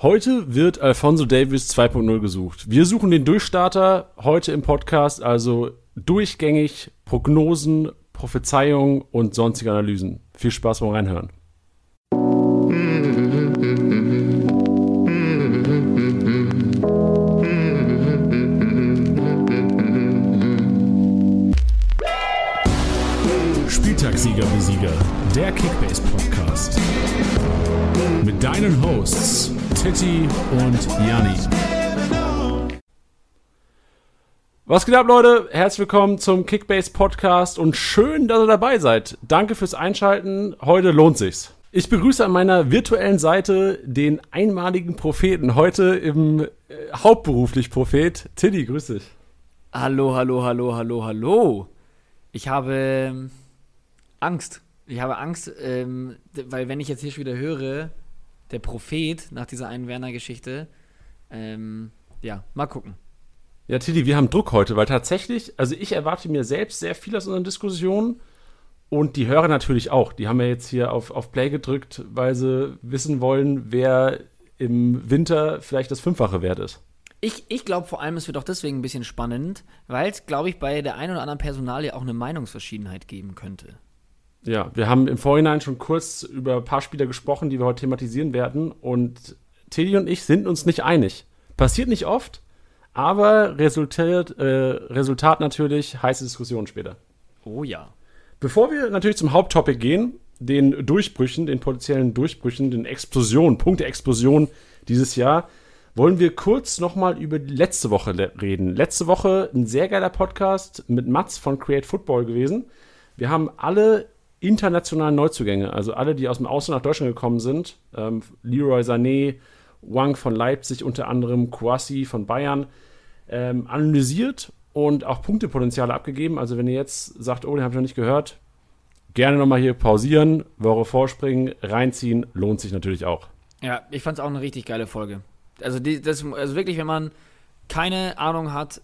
Heute wird Alfonso Davis 2.0 gesucht. Wir suchen den Durchstarter heute im Podcast, also durchgängig Prognosen, Prophezeiungen und sonstige Analysen. Viel Spaß beim Reinhören. Spieltagssieger wie Sieger, der Kickbase Podcast. Mit deinen Hosts Titti und Janni. Was geht ab, Leute? Herzlich willkommen zum Kickbase Podcast und schön, dass ihr dabei seid. Danke fürs Einschalten. Heute lohnt sich's. Ich begrüße an meiner virtuellen Seite den einmaligen Propheten. Heute im äh, hauptberuflich Prophet. Tiddy, grüß dich. Hallo, hallo, hallo, hallo, hallo. Ich habe ähm, Angst. Ich habe Angst, ähm, weil wenn ich jetzt hier schon wieder höre, der Prophet nach dieser einen Werner-Geschichte, ähm, ja, mal gucken. Ja, Tilly, wir haben Druck heute, weil tatsächlich, also ich erwarte mir selbst sehr viel aus unseren Diskussionen und die Hörer natürlich auch. Die haben ja jetzt hier auf, auf Play gedrückt, weil sie wissen wollen, wer im Winter vielleicht das Fünffache wert ist. Ich, ich glaube vor allem, es wird auch deswegen ein bisschen spannend, weil es, glaube ich, bei der einen oder anderen Personalie auch eine Meinungsverschiedenheit geben könnte. Ja, wir haben im Vorhinein schon kurz über ein paar Spieler gesprochen, die wir heute thematisieren werden. Und Teddy und ich sind uns nicht einig. Passiert nicht oft, aber resultiert, äh, Resultat natürlich heiße Diskussionen später. Oh ja. Bevor wir natürlich zum Haupttopic gehen, den Durchbrüchen, den potenziellen Durchbrüchen, den Explosionen, Punkte Explosion dieses Jahr, wollen wir kurz nochmal über die letzte Woche reden. Letzte Woche ein sehr geiler Podcast mit Mats von Create Football gewesen. Wir haben alle internationalen Neuzugänge, also alle, die aus dem Ausland nach Deutschland gekommen sind, ähm, Leroy Sané, Wang von Leipzig unter anderem, Kouassi von Bayern, ähm, analysiert und auch Punktepotenziale abgegeben. Also wenn ihr jetzt sagt, oh, den habe ich noch nicht gehört, gerne nochmal hier pausieren, Woche vorspringen, reinziehen, lohnt sich natürlich auch. Ja, ich fand es auch eine richtig geile Folge. Also, die, das, also wirklich, wenn man keine Ahnung hat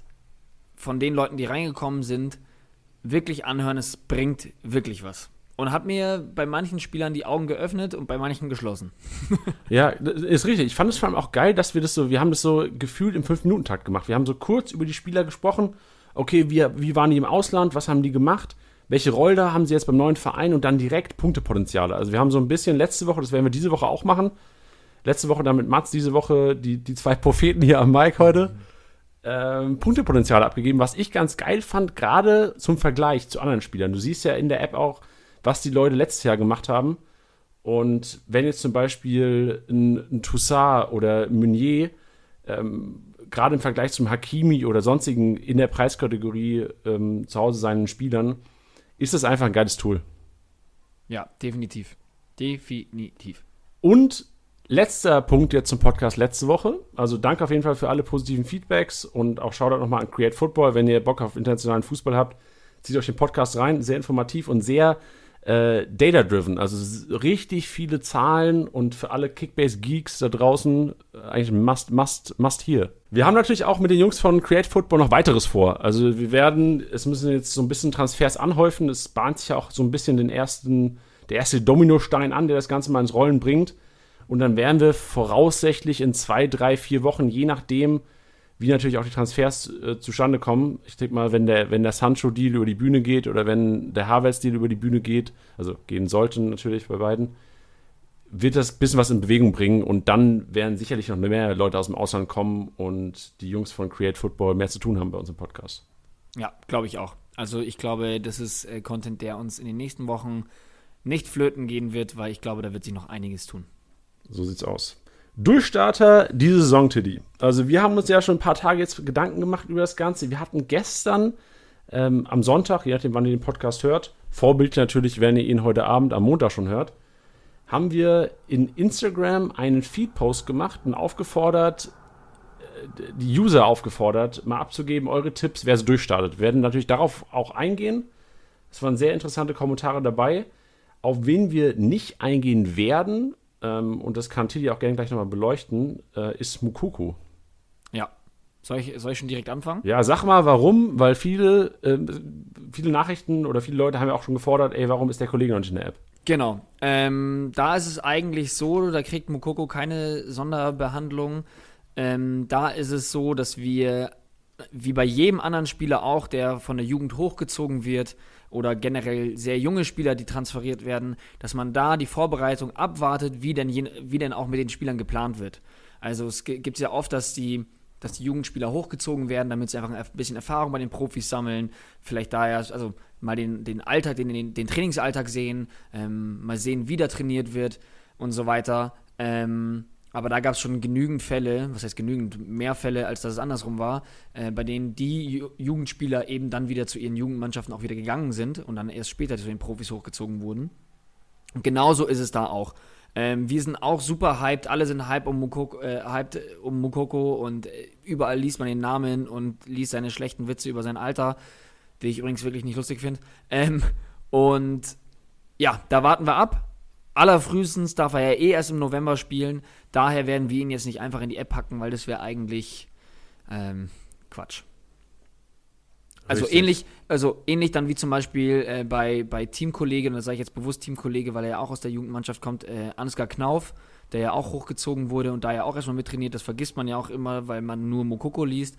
von den Leuten, die reingekommen sind, wirklich anhören, es bringt wirklich was. Und hat mir bei manchen Spielern die Augen geöffnet und bei manchen geschlossen. ja, ist richtig. Ich fand es vor allem auch geil, dass wir das so, wir haben das so gefühlt im 5-Minuten-Takt gemacht. Wir haben so kurz über die Spieler gesprochen. Okay, wie, wie waren die im Ausland? Was haben die gemacht? Welche Rolle haben sie jetzt beim neuen Verein? Und dann direkt Punktepotenziale. Also wir haben so ein bisschen letzte Woche, das werden wir diese Woche auch machen. Letzte Woche dann mit Mats, diese Woche die, die zwei Propheten hier am Mike heute. Ähm, Punktepotenziale abgegeben, was ich ganz geil fand, gerade zum Vergleich zu anderen Spielern. Du siehst ja in der App auch, was die Leute letztes Jahr gemacht haben. Und wenn jetzt zum Beispiel ein, ein Toussaint oder Meunier ähm, gerade im Vergleich zum Hakimi oder sonstigen in der Preiskategorie ähm, zu Hause seinen Spielern, ist das einfach ein geiles Tool. Ja, definitiv. Definitiv. Und letzter Punkt jetzt zum Podcast letzte Woche. Also danke auf jeden Fall für alle positiven Feedbacks und auch Shoutout nochmal an Create Football. Wenn ihr Bock auf internationalen Fußball habt, zieht euch den Podcast rein. Sehr informativ und sehr äh, data-driven, also richtig viele Zahlen und für alle Kickbase-Geeks da draußen äh, eigentlich must, must, must hier. Wir haben natürlich auch mit den Jungs von Create Football noch weiteres vor. Also wir werden, es müssen jetzt so ein bisschen Transfers anhäufen. Es bahnt sich ja auch so ein bisschen den ersten, der erste Dominostein an, der das Ganze mal ins Rollen bringt. Und dann werden wir voraussichtlich in zwei, drei, vier Wochen, je nachdem, wie natürlich auch die Transfers äh, zustande kommen. Ich denke mal, wenn der, wenn der Sancho-Deal über die Bühne geht oder wenn der Havertz-Deal über die Bühne geht, also gehen sollten natürlich bei beiden, wird das ein bisschen was in Bewegung bringen und dann werden sicherlich noch mehr Leute aus dem Ausland kommen und die Jungs von Create Football mehr zu tun haben bei uns im Podcast. Ja, glaube ich auch. Also ich glaube, das ist äh, Content, der uns in den nächsten Wochen nicht flöten gehen wird, weil ich glaube, da wird sich noch einiges tun. So sieht's aus. Durchstarter diese Saison, Tiddy. Also wir haben uns ja schon ein paar Tage jetzt Gedanken gemacht über das Ganze. Wir hatten gestern ähm, am Sonntag, je nachdem, wann ihr den Podcast hört, Vorbild natürlich, wenn ihr ihn heute Abend am Montag schon hört, haben wir in Instagram einen Feed-Post gemacht und aufgefordert, äh, die User aufgefordert, mal abzugeben, eure Tipps, wer so durchstartet. Wir werden natürlich darauf auch eingehen. Es waren sehr interessante Kommentare dabei. Auf wen wir nicht eingehen werden, ähm, und das kann Tilly auch gerne gleich nochmal beleuchten, äh, ist Mukuku. Ja. Soll ich, soll ich schon direkt anfangen? Ja, sag mal warum, weil viele, äh, viele Nachrichten oder viele Leute haben ja auch schon gefordert, ey, warum ist der Kollege noch nicht in der App? Genau. Ähm, da ist es eigentlich so, da kriegt Mokoko keine Sonderbehandlung. Ähm, da ist es so, dass wir, wie bei jedem anderen Spieler auch, der von der Jugend hochgezogen wird, oder generell sehr junge Spieler, die transferiert werden, dass man da die Vorbereitung abwartet, wie denn, wie denn auch mit den Spielern geplant wird. Also es gibt ja oft, dass die, dass die Jugendspieler hochgezogen werden, damit sie einfach ein bisschen Erfahrung bei den Profis sammeln, vielleicht daher, also mal den, den Alltag, den, den, Trainingsalltag sehen, ähm, mal sehen, wie da trainiert wird und so weiter. Ähm, aber da gab es schon genügend Fälle, was heißt genügend, mehr Fälle, als dass es andersrum war, äh, bei denen die Ju Jugendspieler eben dann wieder zu ihren Jugendmannschaften auch wieder gegangen sind und dann erst später zu den Profis hochgezogen wurden. Und genauso ist es da auch. Ähm, wir sind auch super hyped, alle sind hyped um Mukoko, äh, hyped um Mukoko und äh, überall liest man den Namen und liest seine schlechten Witze über sein Alter, die ich übrigens wirklich nicht lustig finde. Ähm, und ja, da warten wir ab allerfrühestens darf er ja eh erst im November spielen. Daher werden wir ihn jetzt nicht einfach in die App packen, weil das wäre eigentlich ähm, Quatsch. Also ähnlich, also ähnlich dann wie zum Beispiel äh, bei, bei Teamkollege, und da sage ich jetzt bewusst Teamkollege, weil er ja auch aus der Jugendmannschaft kommt, äh, Ansgar Knauf, der ja auch hochgezogen wurde und da ja auch erstmal mittrainiert, das vergisst man ja auch immer, weil man nur Mokoko liest.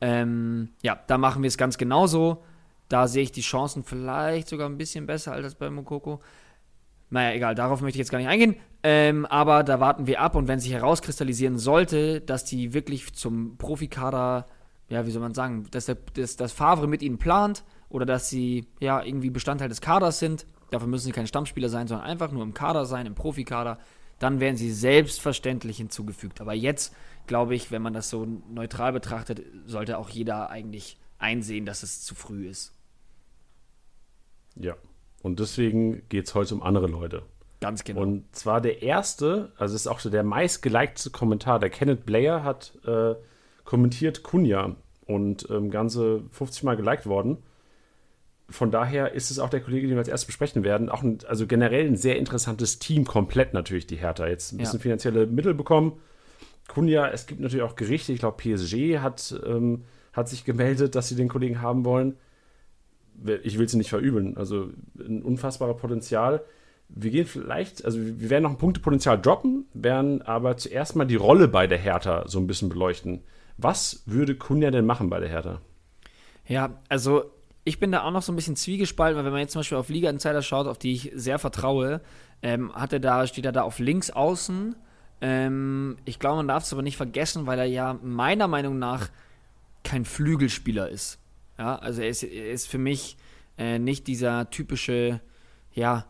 Ähm, ja, da machen wir es ganz genauso. Da sehe ich die Chancen vielleicht sogar ein bisschen besser als bei Mokoko. Naja, egal, darauf möchte ich jetzt gar nicht eingehen. Ähm, aber da warten wir ab und wenn sich herauskristallisieren sollte, dass die wirklich zum Profikader, ja, wie soll man sagen, dass, der, dass das Favre mit ihnen plant oder dass sie ja irgendwie Bestandteil des Kaders sind, dafür müssen sie keine Stammspieler sein, sondern einfach nur im Kader sein, im Profikader, dann werden sie selbstverständlich hinzugefügt. Aber jetzt, glaube ich, wenn man das so neutral betrachtet, sollte auch jeder eigentlich einsehen, dass es zu früh ist. Ja, und deswegen geht es heute um andere Leute. Ganz genau. Und zwar der erste, also ist auch so der meistgelikte Kommentar, der Kenneth Blair hat äh, kommentiert Kunja und ähm, ganze 50 Mal geliked worden. Von daher ist es auch der Kollege, den wir als erstes besprechen werden. Auch ein, also generell ein sehr interessantes Team, komplett natürlich die Hertha. Jetzt ein bisschen ja. finanzielle Mittel bekommen. Kunja, es gibt natürlich auch Gerichte, ich glaube PSG hat, ähm, hat sich gemeldet, dass sie den Kollegen haben wollen ich will sie nicht verübeln. Also ein unfassbares Potenzial. Wir gehen vielleicht, also wir werden noch ein Punktepotenzial droppen, werden aber zuerst mal die Rolle bei der Hertha so ein bisschen beleuchten. Was würde Kunja denn machen bei der Hertha? Ja, also ich bin da auch noch so ein bisschen zwiegespalten, weil wenn man jetzt zum Beispiel auf Liga Insider schaut, auf die ich sehr vertraue, ähm, hat er da, steht er da auf links außen. Ähm, ich glaube, man darf es aber nicht vergessen, weil er ja meiner Meinung nach kein Flügelspieler ist. Ja, also er ist, er ist für mich äh, nicht dieser typische, ja,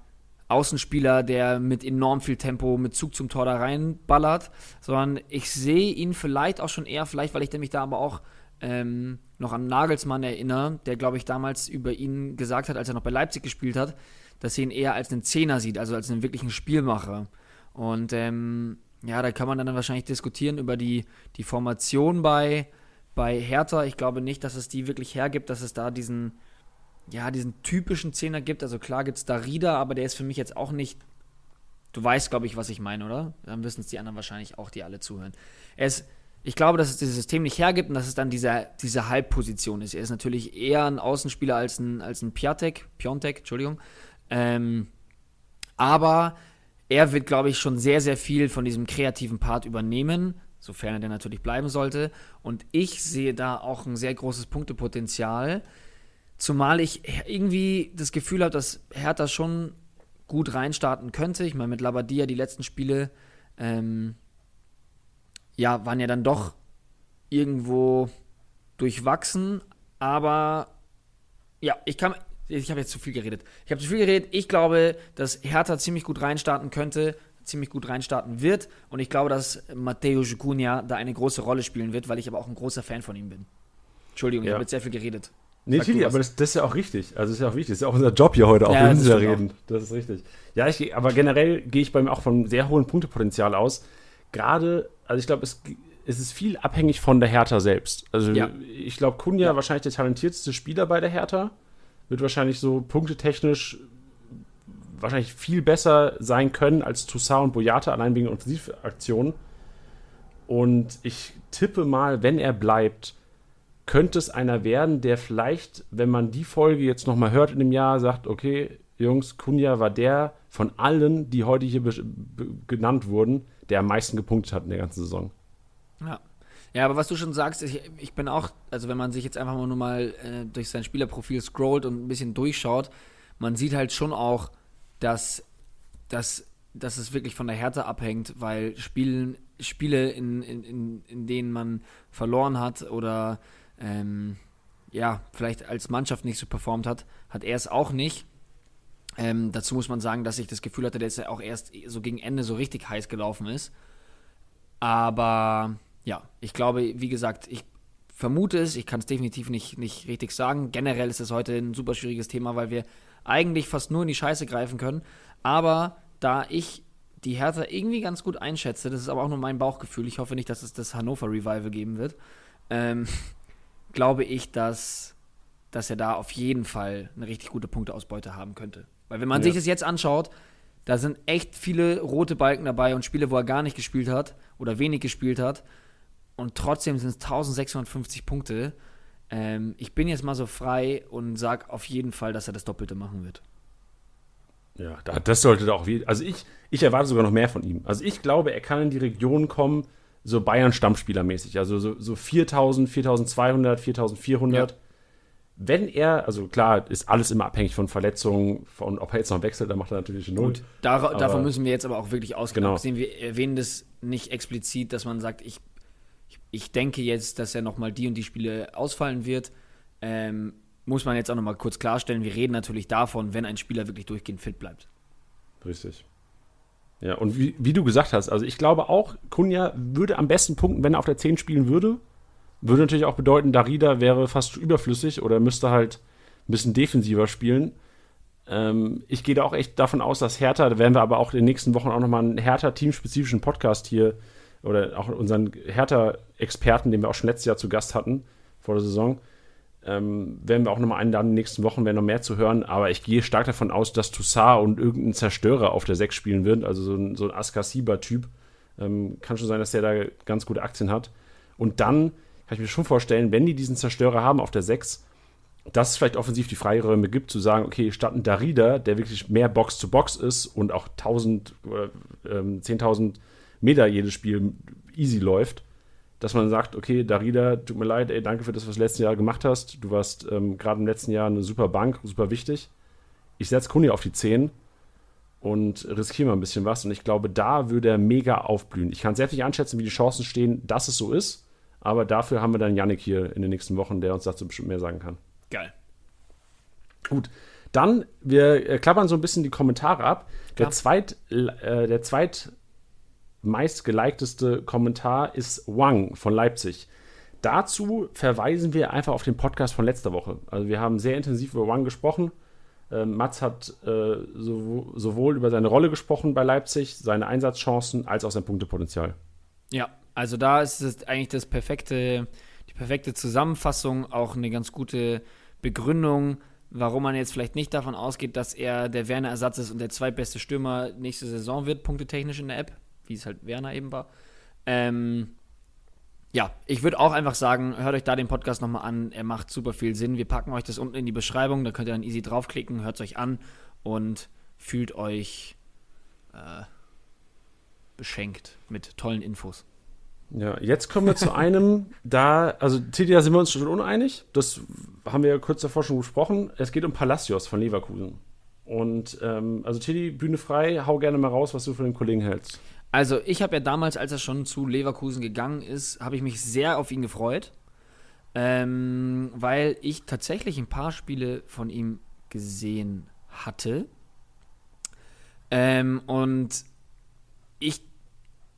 Außenspieler, der mit enorm viel Tempo, mit Zug zum Tor da reinballert, sondern ich sehe ihn vielleicht auch schon eher, vielleicht weil ich mich da aber auch ähm, noch an Nagelsmann erinnere, der, glaube ich, damals über ihn gesagt hat, als er noch bei Leipzig gespielt hat, dass er ihn eher als einen Zehner sieht, also als einen wirklichen Spielmacher. Und ähm, ja, da kann man dann wahrscheinlich diskutieren über die, die Formation bei, bei Hertha, ich glaube nicht, dass es die wirklich hergibt, dass es da diesen, ja, diesen typischen Zehner gibt. Also klar gibt es da Rieder, aber der ist für mich jetzt auch nicht. Du weißt, glaube ich, was ich meine, oder? Dann wissen es die anderen wahrscheinlich auch, die alle zuhören. Er ist, ich glaube, dass es dieses System nicht hergibt und dass es dann diese, diese Halbposition ist. Er ist natürlich eher ein Außenspieler als ein, als ein Piatek, Piontek, Entschuldigung. Ähm, aber er wird, glaube ich, schon sehr, sehr viel von diesem kreativen Part übernehmen sofern er denn natürlich bleiben sollte. Und ich sehe da auch ein sehr großes Punktepotenzial, zumal ich irgendwie das Gefühl habe, dass Hertha schon gut reinstarten könnte. Ich meine, mit Labadia die letzten Spiele, ähm, ja, waren ja dann doch irgendwo durchwachsen, aber ja, ich kann, ich habe jetzt zu viel geredet. Ich habe zu viel geredet. Ich glaube, dass Hertha ziemlich gut reinstarten könnte ziemlich gut reinstarten wird. Und ich glaube, dass Matteo Cunha da eine große Rolle spielen wird, weil ich aber auch ein großer Fan von ihm bin. Entschuldigung, ja. ich habe jetzt sehr viel geredet. Nee, Tili, aber das, das, ist ja auch richtig. Also, das ist ja auch wichtig. Das ist ja auch unser Job hier heute, auch ja, wenn wir reden. Auch. Das ist richtig. Ja, ich, aber generell gehe ich bei mir auch von sehr hohem Punktepotenzial aus. Gerade, also ich glaube, es, es ist viel abhängig von der Hertha selbst. Also, ja. ich glaube, Kunja ja. wahrscheinlich der talentierteste Spieler bei der Hertha. Wird wahrscheinlich so punktetechnisch wahrscheinlich viel besser sein können als Toussaint und Boyata, allein wegen Offensivaktionen. Und ich tippe mal, wenn er bleibt, könnte es einer werden, der vielleicht, wenn man die Folge jetzt nochmal hört in dem Jahr, sagt, okay, Jungs, Kunja war der von allen, die heute hier genannt wurden, der am meisten gepunktet hat in der ganzen Saison. Ja. Ja, aber was du schon sagst, ich, ich bin auch, also wenn man sich jetzt einfach nur mal äh, durch sein Spielerprofil scrollt und ein bisschen durchschaut, man sieht halt schon auch, dass, dass, dass es wirklich von der Härte abhängt, weil Spielen, Spiele, in, in, in, denen man verloren hat oder ähm, ja, vielleicht als Mannschaft nicht so performt hat, hat er es auch nicht. Ähm, dazu muss man sagen, dass ich das Gefühl hatte, dass er auch erst so gegen Ende so richtig heiß gelaufen ist. Aber ja, ich glaube, wie gesagt, ich vermute es, ich kann es definitiv nicht, nicht richtig sagen. Generell ist es heute ein super schwieriges Thema, weil wir eigentlich fast nur in die Scheiße greifen können. Aber da ich die Hertha irgendwie ganz gut einschätze, das ist aber auch nur mein Bauchgefühl, ich hoffe nicht, dass es das Hannover Revival geben wird, ähm, glaube ich, dass, dass er da auf jeden Fall eine richtig gute Punkteausbeute haben könnte. Weil wenn man ja. sich das jetzt anschaut, da sind echt viele rote Balken dabei und Spiele, wo er gar nicht gespielt hat oder wenig gespielt hat. Und trotzdem sind es 1650 Punkte. Ähm, ich bin jetzt mal so frei und sage auf jeden Fall, dass er das Doppelte machen wird. Ja, das sollte doch. Also ich, ich erwarte sogar noch mehr von ihm. Also ich glaube, er kann in die Region kommen, so Bayern-Stammspielermäßig. Also so, so 4000, 4200, 4400. Ja wenn er, also klar, ist alles immer abhängig von Verletzungen, von ob er jetzt noch wechselt, dann macht er natürlich null. Gut, dar davon müssen wir jetzt aber auch wirklich ausgehen. Genau. Wir erwähnen das nicht explizit, dass man sagt, ich, ich denke jetzt, dass er nochmal die und die Spiele ausfallen wird. Ähm, muss man jetzt auch nochmal kurz klarstellen, wir reden natürlich davon, wenn ein Spieler wirklich durchgehend fit bleibt. Richtig. Ja, und wie, wie du gesagt hast, also ich glaube auch, Kunja würde am besten punkten, wenn er auf der 10 spielen würde. Würde natürlich auch bedeuten, Darida wäre fast überflüssig oder müsste halt ein bisschen defensiver spielen. Ähm, ich gehe da auch echt davon aus, dass Hertha, da werden wir aber auch in den nächsten Wochen auch nochmal einen Hertha-teamspezifischen Podcast hier oder auch unseren Hertha-Experten, den wir auch schon letztes Jahr zu Gast hatten vor der Saison, ähm, werden wir auch nochmal einladen in den nächsten Wochen, werden noch mehr zu hören. Aber ich gehe stark davon aus, dass Toussaint und irgendein Zerstörer auf der 6 spielen wird, also so ein, so ein Askasiba-Typ. Ähm, kann schon sein, dass der da ganz gute Aktien hat. Und dann kann ich mir schon vorstellen, wenn die diesen Zerstörer haben auf der 6, dass es vielleicht offensiv die Freiräume gibt, zu sagen, okay, statt ein Darida, der wirklich mehr Box-to-Box ist und auch 1000 oder ähm, 10.000 Meter jedes Spiel easy läuft, dass man sagt, okay, Darida, tut mir leid, ey, danke für das, was du letztes Jahr gemacht hast. Du warst ähm, gerade im letzten Jahr eine super Bank, super wichtig. Ich setze Kuni auf die 10 und riskiere mal ein bisschen was. Und ich glaube, da würde er mega aufblühen. Ich kann selbst nicht einschätzen, wie die Chancen stehen, dass es so ist. Aber dafür haben wir dann Yannick hier in den nächsten Wochen, der uns dazu bestimmt mehr sagen kann. Geil. Gut. Dann, wir äh, klappern so ein bisschen die Kommentare ab. Der zweit, äh, der zweit meistgelikteste Kommentar ist Wang von Leipzig. Dazu verweisen wir einfach auf den Podcast von letzter Woche. Also wir haben sehr intensiv über Wang gesprochen. Äh, Mats hat äh, so, sowohl über seine Rolle gesprochen bei Leipzig, seine Einsatzchancen, als auch sein Punktepotenzial. Ja, also da ist es eigentlich das perfekte, die perfekte Zusammenfassung, auch eine ganz gute Begründung, warum man jetzt vielleicht nicht davon ausgeht, dass er der Werner-Ersatz ist und der zweitbeste Stürmer nächste Saison wird, punktetechnisch in der App, wie es halt Werner eben war. Ähm, ja, ich würde auch einfach sagen, hört euch da den Podcast nochmal an. Er macht super viel Sinn. Wir packen euch das unten in die Beschreibung. Da könnt ihr dann easy draufklicken, hört es euch an und fühlt euch äh, beschenkt mit tollen Infos. Ja, jetzt kommen wir zu einem, da, also Titi, da sind wir uns schon uneinig. Das haben wir ja kurz davor schon besprochen. Es geht um Palacios von Leverkusen. Und ähm, also Titi, Bühne frei, hau gerne mal raus, was du von dem Kollegen hältst. Also ich habe ja damals, als er schon zu Leverkusen gegangen ist, habe ich mich sehr auf ihn gefreut, ähm, weil ich tatsächlich ein paar Spiele von ihm gesehen hatte. Ähm, und ich,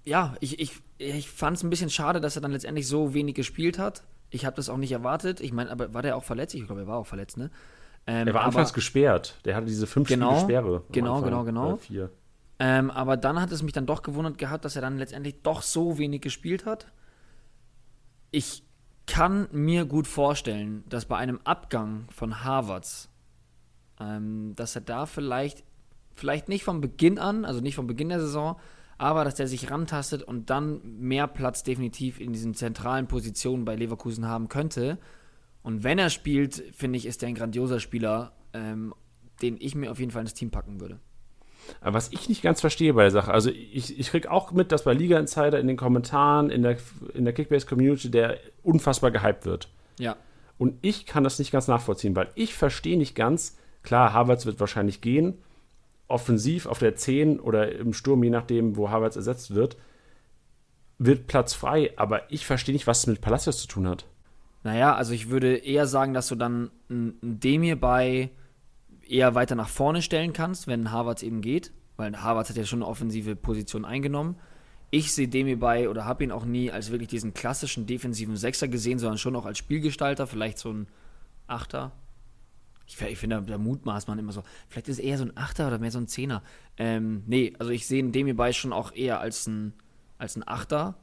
ja, ich, ich ich fand es ein bisschen schade, dass er dann letztendlich so wenig gespielt hat. Ich habe das auch nicht erwartet. Ich meine, aber war der auch verletzt? Ich glaube, er war auch verletzt, ne? Ähm, er war anfangs gesperrt. Der hatte diese fünf genau, Sperre. Genau, genau, genau. Vier. Ähm, aber dann hat es mich dann doch gewundert gehabt, dass er dann letztendlich doch so wenig gespielt hat. Ich kann mir gut vorstellen, dass bei einem Abgang von Harvards, ähm, dass er da vielleicht, vielleicht nicht von Beginn an, also nicht von Beginn der Saison, aber dass der sich rantastet und dann mehr Platz definitiv in diesen zentralen Positionen bei Leverkusen haben könnte. Und wenn er spielt, finde ich, ist er ein grandioser Spieler, ähm, den ich mir auf jeden Fall ins Team packen würde. Aber was ich nicht ganz verstehe bei der Sache, also ich, ich kriege auch mit, dass bei Liga Insider in den Kommentaren, in der, in der Kickbase-Community, der unfassbar gehypt wird. Ja. Und ich kann das nicht ganz nachvollziehen, weil ich verstehe nicht ganz, klar, Havertz wird wahrscheinlich gehen, offensiv auf der 10 oder im Sturm, je nachdem, wo Havertz ersetzt wird, wird Platz frei. Aber ich verstehe nicht, was es mit Palacios zu tun hat. Naja, also ich würde eher sagen, dass du dann ein Demir bei eher weiter nach vorne stellen kannst, wenn Havertz eben geht, weil Havertz hat ja schon eine offensive Position eingenommen. Ich sehe Demir bei oder habe ihn auch nie als wirklich diesen klassischen defensiven Sechser gesehen, sondern schon auch als Spielgestalter, vielleicht so ein Achter. Ich, ich finde, da mutmaßt man immer so. Vielleicht ist es eher so ein Achter oder mehr so ein Zehner. Ähm, nee, also ich sehe Demir bei schon auch eher als ein, als ein Achter.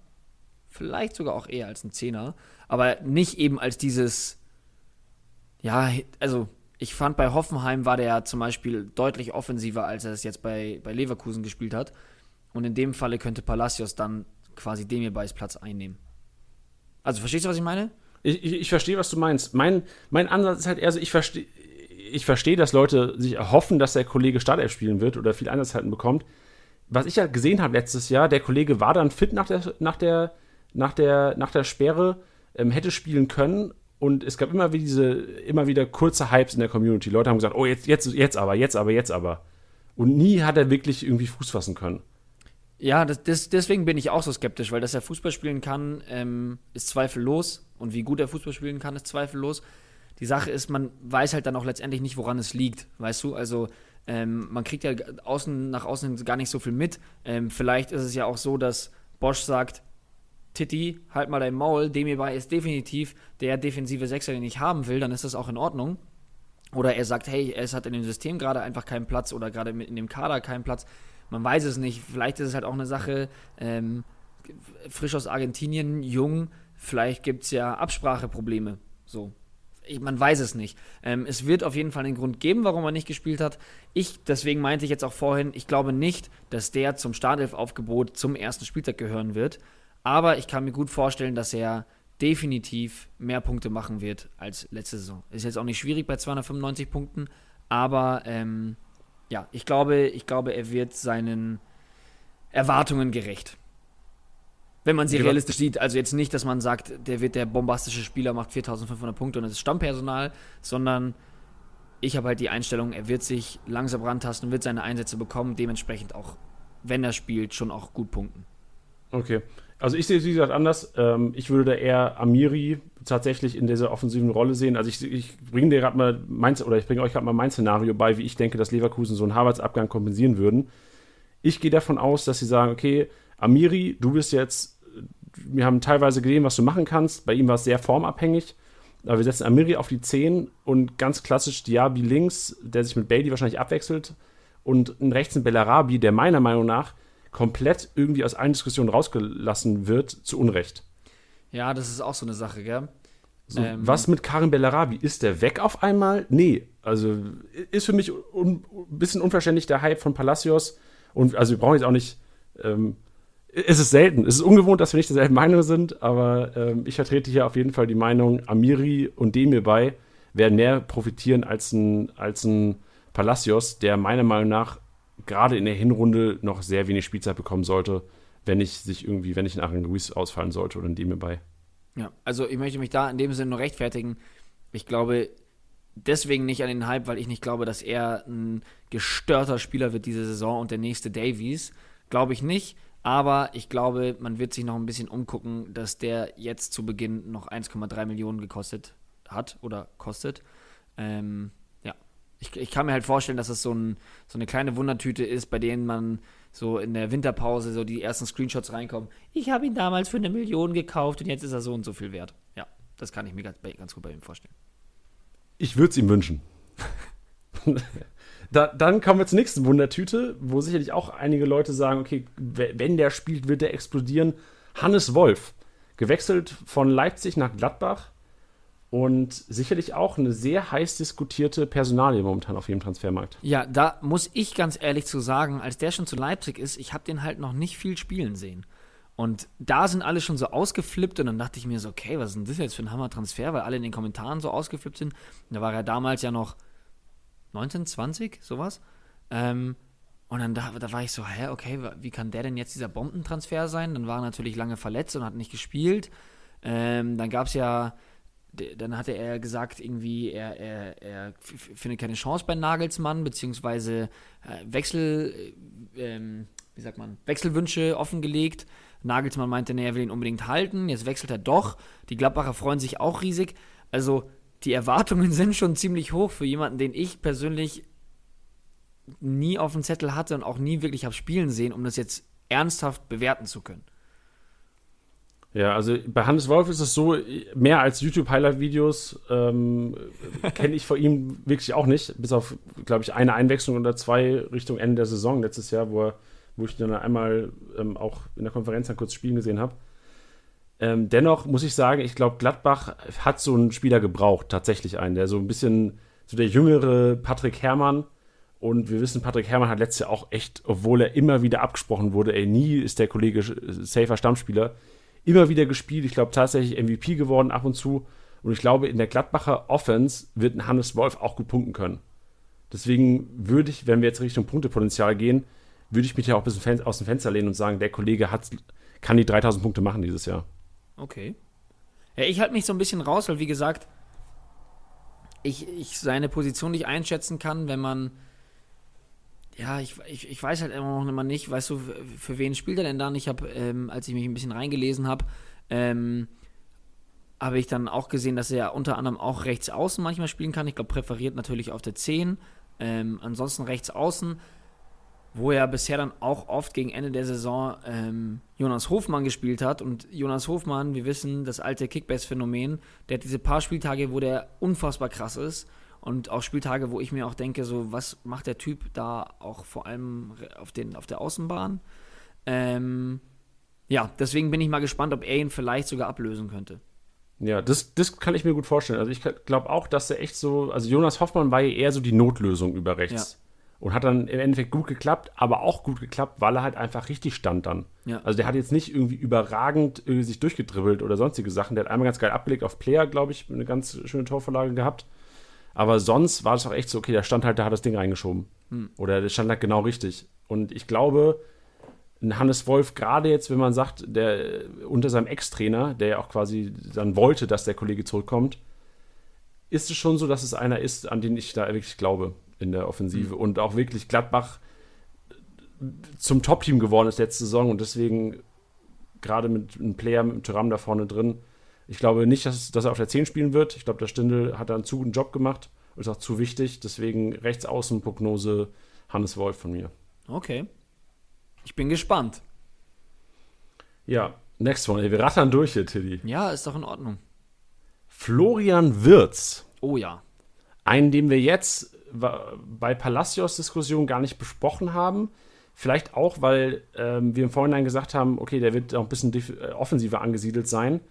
Vielleicht sogar auch eher als ein Zehner aber nicht eben als dieses, ja, also ich fand bei Hoffenheim war der zum Beispiel deutlich offensiver, als er es jetzt bei, bei Leverkusen gespielt hat. Und in dem Falle könnte Palacios dann quasi Demirbais Platz einnehmen. Also verstehst du, was ich meine? Ich, ich, ich verstehe, was du meinst. Mein, mein Ansatz ist halt eher so, ich verstehe, ich verstehe, dass Leute sich erhoffen, dass der Kollege Startelf spielen wird oder viel Einsatzzeiten bekommt. Was ich ja gesehen habe letztes Jahr, der Kollege war dann fit nach der, nach der, nach der, nach der Sperre ähm, hätte spielen können. Und es gab immer wieder diese, immer wieder kurze Hypes in der Community. Leute haben gesagt, oh, jetzt, jetzt, jetzt aber, jetzt aber, jetzt aber. Und nie hat er wirklich irgendwie Fuß fassen können. Ja, das, das, deswegen bin ich auch so skeptisch, weil dass er Fußball spielen kann, ähm, ist zweifellos. Und wie gut er Fußball spielen kann, ist zweifellos. Die Sache ist, man weiß halt dann auch letztendlich nicht, woran es liegt, weißt du? Also ähm, man kriegt ja außen, nach außen gar nicht so viel mit. Ähm, vielleicht ist es ja auch so, dass Bosch sagt, Titi, halt mal dein Maul, Demirbay ist definitiv der defensive Sechser, den ich haben will, dann ist das auch in Ordnung. Oder er sagt, hey, es hat in dem System gerade einfach keinen Platz oder gerade in dem Kader keinen Platz. Man weiß es nicht. Vielleicht ist es halt auch eine Sache, ähm, frisch aus Argentinien, jung, vielleicht gibt es ja Abspracheprobleme. So. Ich, man weiß es nicht. Ähm, es wird auf jeden Fall einen Grund geben, warum er nicht gespielt hat. Ich, deswegen meinte ich jetzt auch vorhin, ich glaube nicht, dass der zum Startelf-Aufgebot zum ersten Spieltag gehören wird. Aber ich kann mir gut vorstellen, dass er definitiv mehr Punkte machen wird als letzte Saison. Ist jetzt auch nicht schwierig bei 295 Punkten, aber ähm, ja, ich glaube, ich glaube, er wird seinen Erwartungen gerecht. Wenn man sie ja. realistisch sieht, also jetzt nicht, dass man sagt, der wird der bombastische Spieler, macht 4500 Punkte und es ist Stammpersonal, sondern ich habe halt die Einstellung, er wird sich langsam rantasten, wird seine Einsätze bekommen, dementsprechend auch, wenn er spielt, schon auch gut punkten. Okay. Also ich sehe es, wie gesagt, anders. Ähm, ich würde da eher Amiri tatsächlich in dieser offensiven Rolle sehen. Also ich, ich bringe dir gerade mal mein, oder ich bringe euch gerade mal mein Szenario bei, wie ich denke, dass Leverkusen so einen Harvards-Abgang kompensieren würden. Ich gehe davon aus, dass sie sagen, okay, Amiri, du bist jetzt, wir haben teilweise gesehen, was du machen kannst. Bei ihm war es sehr formabhängig. Aber wir setzen Amiri auf die 10 und ganz klassisch Diaby links, der sich mit Bailey wahrscheinlich abwechselt. Und rechts ein Bellarabi, der meiner Meinung nach komplett irgendwie aus allen Diskussionen rausgelassen wird, zu Unrecht. Ja, das ist auch so eine Sache, gell? So, ähm, was mit Karim Bellarabi? Ist der weg auf einmal? Nee. Also ist für mich ein bisschen unverständlich der Hype von Palacios. Und also wir brauchen jetzt auch nicht. Ähm, es ist selten. Es ist ungewohnt, dass wir nicht derselben Meinung sind, aber ähm, ich vertrete hier auf jeden Fall die Meinung, Amiri und Demirbay werden mehr profitieren als ein, als ein Palacios, der meiner Meinung nach gerade in der Hinrunde noch sehr wenig Spielzeit bekommen sollte, wenn ich sich irgendwie, wenn ich in Aaron Ruiz ausfallen sollte oder in dem bei. Ja, also ich möchte mich da in dem Sinne nur rechtfertigen. Ich glaube deswegen nicht an den Hype, weil ich nicht glaube, dass er ein gestörter Spieler wird diese Saison und der nächste Davies. Glaube ich nicht. Aber ich glaube, man wird sich noch ein bisschen umgucken, dass der jetzt zu Beginn noch 1,3 Millionen gekostet hat oder kostet. Ähm, ich, ich kann mir halt vorstellen, dass es so, ein, so eine kleine Wundertüte ist, bei denen man so in der Winterpause so die ersten Screenshots reinkommen. Ich habe ihn damals für eine Million gekauft und jetzt ist er so und so viel wert. Ja, das kann ich mir ganz, ganz gut bei ihm vorstellen. Ich würde es ihm wünschen. da, dann kommen wir zur nächsten Wundertüte, wo sicherlich auch einige Leute sagen, okay, wenn der spielt, wird der explodieren. Hannes Wolf, gewechselt von Leipzig nach Gladbach, und sicherlich auch eine sehr heiß diskutierte Personalie momentan auf jedem Transfermarkt. Ja, da muss ich ganz ehrlich zu sagen, als der schon zu Leipzig ist, ich habe den halt noch nicht viel spielen sehen. Und da sind alle schon so ausgeflippt und dann dachte ich mir so, okay, was ist denn das jetzt für ein Hammer-Transfer, weil alle in den Kommentaren so ausgeflippt sind. Da war er damals ja noch 19, 20, sowas. Ähm, und dann da, da war ich so, hä, okay, wie kann der denn jetzt dieser Bombentransfer sein? Dann war er natürlich lange verletzt und hat nicht gespielt. Ähm, dann gab es ja, dann hatte er gesagt, irgendwie, er, er, er findet keine Chance bei Nagelsmann, beziehungsweise äh, Wechsel, äh, ähm, wie sagt man, Wechselwünsche offengelegt. Nagelsmann meinte, nee, er will ihn unbedingt halten. Jetzt wechselt er doch. Die Gladbacher freuen sich auch riesig. Also die Erwartungen sind schon ziemlich hoch für jemanden, den ich persönlich nie auf dem Zettel hatte und auch nie wirklich habe spielen sehen, um das jetzt ernsthaft bewerten zu können. Ja, also bei Hannes Wolf ist es so, mehr als YouTube-Highlight-Videos ähm, kenne ich vor ihm wirklich auch nicht, bis auf, glaube ich, eine Einwechslung oder zwei Richtung Ende der Saison letztes Jahr, wo, er, wo ich dann einmal ähm, auch in der Konferenz dann kurz spielen gesehen habe. Ähm, dennoch muss ich sagen, ich glaube, Gladbach hat so einen Spieler gebraucht, tatsächlich einen, der so ein bisschen, so der jüngere Patrick Herrmann, und wir wissen, Patrick Herrmann hat letztes Jahr auch echt, obwohl er immer wieder abgesprochen wurde, ey, nie ist der Kollege safer Stammspieler, immer wieder gespielt. Ich glaube tatsächlich MVP geworden ab und zu. Und ich glaube, in der Gladbacher Offense wird ein Hannes Wolf auch gut punkten können. Deswegen würde ich, wenn wir jetzt Richtung Punktepotenzial gehen, würde ich mich ja auch ein bisschen aus dem Fenster lehnen und sagen, der Kollege hat, kann die 3000 Punkte machen dieses Jahr. Okay. Ja, ich halte mich so ein bisschen raus, weil wie gesagt, ich, ich seine Position nicht einschätzen kann, wenn man ja, ich, ich, ich weiß halt immer noch immer nicht, weißt du, für wen spielt er denn dann? Ich habe, ähm, als ich mich ein bisschen reingelesen habe, ähm, habe ich dann auch gesehen, dass er unter anderem auch rechts außen manchmal spielen kann. Ich glaube, präferiert natürlich auf der 10. Ähm, ansonsten rechts außen, wo er bisher dann auch oft gegen Ende der Saison ähm, Jonas Hofmann gespielt hat. Und Jonas Hofmann, wir wissen, das alte Kickbase-Phänomen, der hat diese paar Spieltage, wo der unfassbar krass ist. Und auch Spieltage, wo ich mir auch denke, so, was macht der Typ da auch vor allem auf, den, auf der Außenbahn? Ähm, ja, deswegen bin ich mal gespannt, ob er ihn vielleicht sogar ablösen könnte. Ja, das, das kann ich mir gut vorstellen. Also ich glaube auch, dass er echt so, also Jonas Hoffmann war ja eher so die Notlösung über rechts. Ja. Und hat dann im Endeffekt gut geklappt, aber auch gut geklappt, weil er halt einfach richtig stand dann. Ja. Also der hat jetzt nicht irgendwie überragend irgendwie sich durchgedribbelt oder sonstige Sachen. Der hat einmal ganz geil abgelegt auf Player, glaube ich, eine ganz schöne Torvorlage gehabt. Aber sonst war es auch echt so, okay, der stand halt, da hat das Ding reingeschoben. Hm. Oder der stand halt genau richtig. Und ich glaube, ein Hannes Wolf, gerade jetzt, wenn man sagt, der unter seinem Ex-Trainer, der ja auch quasi dann wollte, dass der Kollege zurückkommt, ist es schon so, dass es einer ist, an den ich da wirklich glaube in der Offensive. Mhm. Und auch wirklich Gladbach zum Top-Team geworden ist letzte Saison und deswegen gerade mit einem Player mit einem Tyram da vorne drin, ich glaube nicht, dass, dass er auf der 10 spielen wird. Ich glaube, der Stindl hat da einen zu guten Job gemacht. Ist auch zu wichtig. Deswegen rechts außen Prognose Hannes Wolf von mir. Okay. Ich bin gespannt. Ja, next one. Wir rattern durch hier, Tilly. Ja, ist doch in Ordnung. Florian Wirz. Oh ja. Einen, den wir jetzt bei Palacios Diskussion gar nicht besprochen haben. Vielleicht auch, weil ähm, wir im Vorhinein gesagt haben, okay, der wird auch ein bisschen äh, offensiver angesiedelt sein.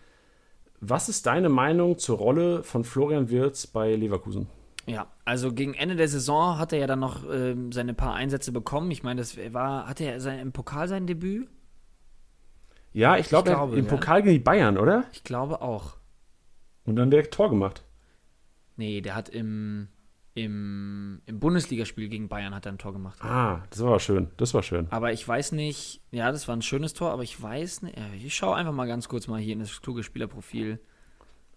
Was ist deine Meinung zur Rolle von Florian Wirz bei Leverkusen? Ja, also gegen Ende der Saison hat er ja dann noch ähm, seine paar Einsätze bekommen. Ich meine, das war, hatte er sein, im Pokal sein Debüt? Ja, ich, glaub, ich glaube, im ja. Pokal gegen die Bayern, oder? Ich glaube auch. Und dann direkt Tor gemacht. Nee, der hat im, im, im Bundesligaspiel gegen Bayern hat er ein Tor gemacht. Ah, das war schön. Das war schön. Aber ich weiß nicht, ja, das war ein schönes Tor, aber ich weiß nicht. Ich schaue einfach mal ganz kurz mal hier in das kluge Spielerprofil.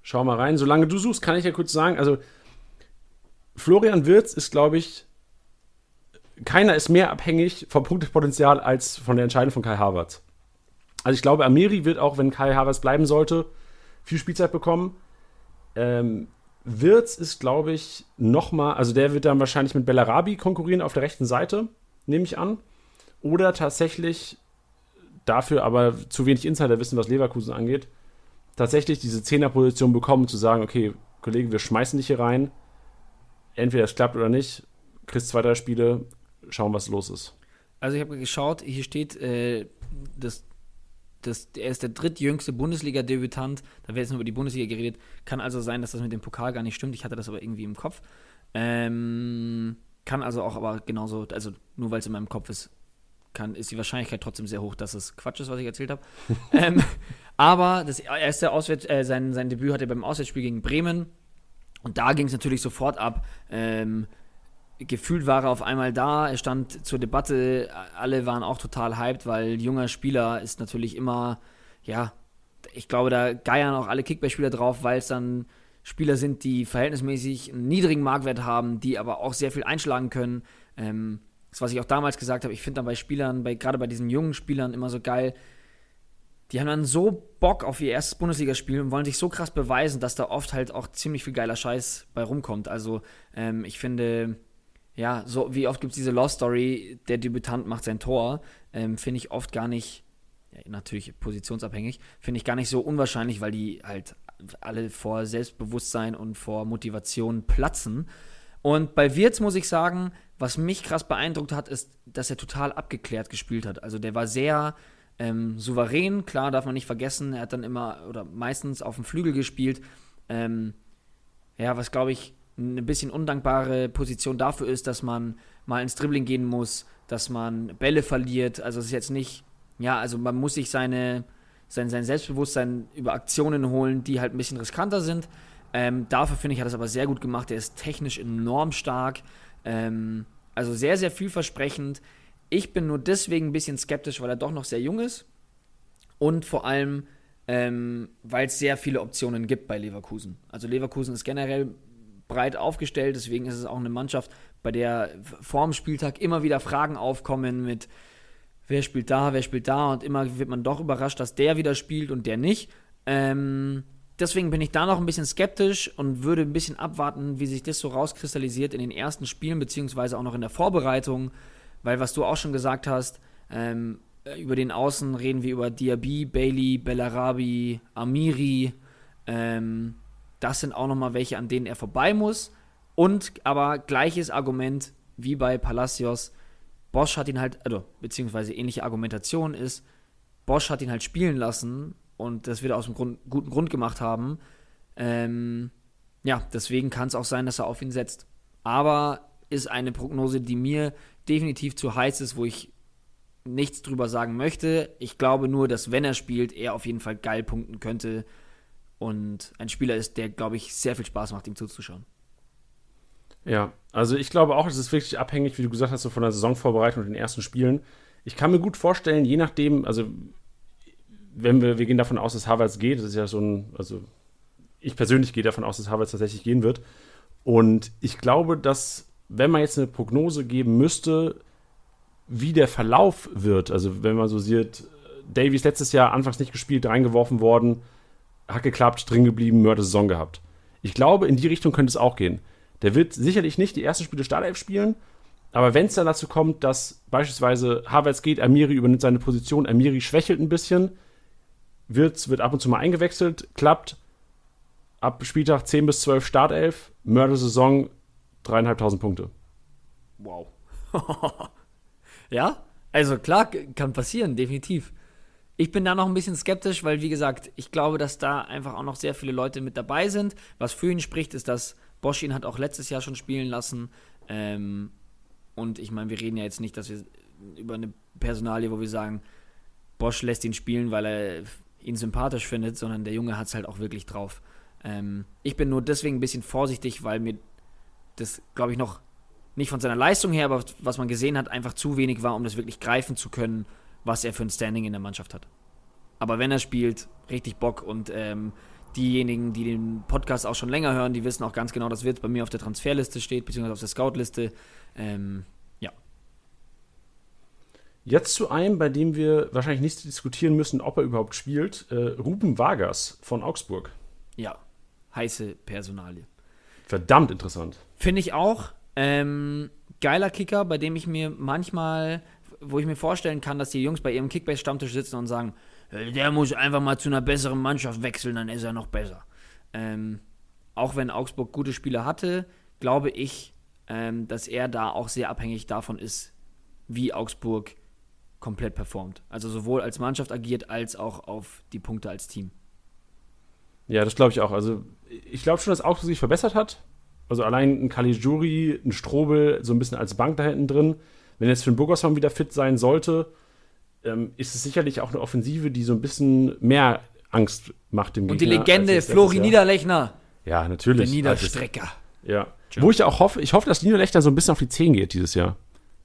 Schau mal rein. Solange du suchst, kann ich ja kurz sagen, also Florian Wirz ist, glaube ich, keiner ist mehr abhängig vom Punktepotenzial als von der Entscheidung von Kai Havertz. Also ich glaube, Amiri wird auch, wenn Kai Havertz bleiben sollte, viel Spielzeit bekommen. Ähm, Wirtz ist, glaube ich, nochmal, also der wird dann wahrscheinlich mit Bellarabi konkurrieren auf der rechten Seite, nehme ich an. Oder tatsächlich dafür aber zu wenig Insider wissen, was Leverkusen angeht, tatsächlich diese Zehnerposition bekommen, zu sagen, okay, Kollege, wir schmeißen dich hier rein. Entweder es klappt oder nicht, kriegst zwei, drei Spiele, schauen, was los ist. Also ich habe geschaut, hier steht, äh, das das, er ist der drittjüngste Bundesliga-Debütant. Da wird jetzt nur über die Bundesliga geredet. Kann also sein, dass das mit dem Pokal gar nicht stimmt. Ich hatte das aber irgendwie im Kopf. Ähm, kann also auch aber genauso, also nur weil es in meinem Kopf ist, kann, ist die Wahrscheinlichkeit trotzdem sehr hoch, dass es Quatsch ist, was ich erzählt habe. ähm, aber das erste Auswärts, äh, sein, sein Debüt hatte er beim Auswärtsspiel gegen Bremen. Und da ging es natürlich sofort ab. Ähm, gefühlt war er auf einmal da, er stand zur Debatte, alle waren auch total hyped, weil junger Spieler ist natürlich immer, ja, ich glaube, da geiern auch alle Kickback-Spieler drauf, weil es dann Spieler sind, die verhältnismäßig einen niedrigen Marktwert haben, die aber auch sehr viel einschlagen können. Ähm, das, was ich auch damals gesagt habe, ich finde dann bei Spielern, bei, gerade bei diesen jungen Spielern immer so geil, die haben dann so Bock auf ihr erstes Bundesligaspiel und wollen sich so krass beweisen, dass da oft halt auch ziemlich viel geiler Scheiß bei rumkommt. Also ähm, ich finde, ja, so wie oft gibt es diese Lost Story, der Debütant macht sein Tor, ähm, finde ich oft gar nicht, ja, natürlich positionsabhängig, finde ich gar nicht so unwahrscheinlich, weil die halt alle vor Selbstbewusstsein und vor Motivation platzen. Und bei Wirtz muss ich sagen, was mich krass beeindruckt hat, ist, dass er total abgeklärt gespielt hat. Also der war sehr ähm, souverän, klar darf man nicht vergessen, er hat dann immer oder meistens auf dem Flügel gespielt. Ähm, ja, was glaube ich eine bisschen undankbare Position dafür ist, dass man mal ins Dribbling gehen muss, dass man Bälle verliert. Also es ist jetzt nicht, ja, also man muss sich seine, sein, sein Selbstbewusstsein über Aktionen holen, die halt ein bisschen riskanter sind. Ähm, dafür finde ich, hat es aber sehr gut gemacht. Er ist technisch enorm stark. Ähm, also sehr, sehr vielversprechend. Ich bin nur deswegen ein bisschen skeptisch, weil er doch noch sehr jung ist. Und vor allem, ähm, weil es sehr viele Optionen gibt bei Leverkusen. Also Leverkusen ist generell breit aufgestellt, deswegen ist es auch eine Mannschaft, bei der vorm Spieltag immer wieder Fragen aufkommen mit wer spielt da, wer spielt da? Und immer wird man doch überrascht, dass der wieder spielt und der nicht. Ähm, deswegen bin ich da noch ein bisschen skeptisch und würde ein bisschen abwarten, wie sich das so rauskristallisiert in den ersten Spielen, beziehungsweise auch noch in der Vorbereitung, weil was du auch schon gesagt hast, ähm, über den Außen reden wir über Diaby, Bailey, Bellarabi, Amiri, ähm, das sind auch nochmal welche, an denen er vorbei muss. Und aber gleiches Argument wie bei Palacios. Bosch hat ihn halt, also, beziehungsweise ähnliche Argumentation ist, Bosch hat ihn halt spielen lassen und das wird er aus einem Grund, guten Grund gemacht haben. Ähm, ja, deswegen kann es auch sein, dass er auf ihn setzt. Aber ist eine Prognose, die mir definitiv zu heiß ist, wo ich nichts drüber sagen möchte. Ich glaube nur, dass wenn er spielt, er auf jeden Fall geil punkten könnte und ein Spieler ist, der, glaube ich, sehr viel Spaß macht, ihm zuzuschauen. Ja, also ich glaube auch, es ist wirklich abhängig, wie du gesagt hast, von der Saisonvorbereitung und den ersten Spielen. Ich kann mir gut vorstellen, je nachdem, also wenn wir, wir gehen davon aus, dass Harvards geht, das ist ja so ein, also ich persönlich gehe davon aus, dass Harvards tatsächlich gehen wird. Und ich glaube, dass, wenn man jetzt eine Prognose geben müsste, wie der Verlauf wird, also wenn man so sieht, Davies letztes Jahr anfangs nicht gespielt, reingeworfen worden, hat geklappt, drin geblieben, Mörder-Saison gehabt. Ich glaube, in die Richtung könnte es auch gehen. Der wird sicherlich nicht die ersten Spiele Startelf spielen, aber wenn es dann dazu kommt, dass beispielsweise Havertz geht, Amiri übernimmt seine Position, Amiri schwächelt ein bisschen, wird, wird ab und zu mal eingewechselt, klappt, ab Spieltag 10 bis 12 Startelf, Mörder-Saison, dreieinhalbtausend Punkte. Wow. ja, also klar, kann passieren, definitiv. Ich bin da noch ein bisschen skeptisch, weil, wie gesagt, ich glaube, dass da einfach auch noch sehr viele Leute mit dabei sind. Was für ihn spricht, ist, dass Bosch ihn hat auch letztes Jahr schon spielen lassen. Ähm, und ich meine, wir reden ja jetzt nicht, dass wir über eine Personalie, wo wir sagen, Bosch lässt ihn spielen, weil er ihn sympathisch findet, sondern der Junge hat es halt auch wirklich drauf. Ähm, ich bin nur deswegen ein bisschen vorsichtig, weil mir das, glaube ich, noch nicht von seiner Leistung her, aber was man gesehen hat, einfach zu wenig war, um das wirklich greifen zu können was er für ein Standing in der Mannschaft hat. Aber wenn er spielt, richtig Bock und ähm, diejenigen, die den Podcast auch schon länger hören, die wissen auch ganz genau, dass Wirt bei mir auf der Transferliste steht, beziehungsweise auf der Scoutliste. Ähm, ja. Jetzt zu einem, bei dem wir wahrscheinlich nicht diskutieren müssen, ob er überhaupt spielt. Äh, Ruben Vargas von Augsburg. Ja, heiße Personalie. Verdammt interessant. Finde ich auch. Ähm, geiler Kicker, bei dem ich mir manchmal wo ich mir vorstellen kann, dass die Jungs bei ihrem Kickbase-Stammtisch sitzen und sagen, der muss einfach mal zu einer besseren Mannschaft wechseln, dann ist er noch besser. Ähm, auch wenn Augsburg gute Spieler hatte, glaube ich, ähm, dass er da auch sehr abhängig davon ist, wie Augsburg komplett performt. Also sowohl als Mannschaft agiert, als auch auf die Punkte als Team. Ja, das glaube ich auch. Also ich glaube schon, dass Augsburg sich verbessert hat. Also allein ein Caligiuri, ein Strobel, so ein bisschen als Bank da hinten drin wenn jetzt Finn Burgerson wieder fit sein sollte, ähm, ist es sicherlich auch eine Offensive, die so ein bisschen mehr Angst macht dem Und Gegner. Und die Legende Flori Niederlechner. Ja, natürlich. Der Niederstrecker. Ja. Wo ich auch hoffe, ich hoffe, dass Niederlechner so ein bisschen auf die 10 geht dieses Jahr.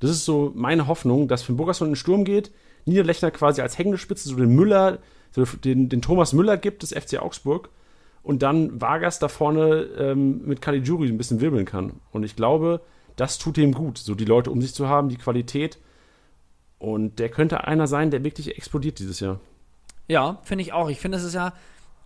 Das ist so meine Hoffnung, dass Finn Burgerson in den Sturm geht, Niederlechner quasi als hängende Spitze so den Müller, so den, den Thomas Müller gibt des FC Augsburg und dann Vargas da vorne ähm, mit Caligiuri ein bisschen wirbeln kann. Und ich glaube, das tut ihm gut, so die Leute um sich zu haben, die Qualität. Und der könnte einer sein, der wirklich explodiert dieses Jahr. Ja, finde ich auch. Ich finde, es ist ja,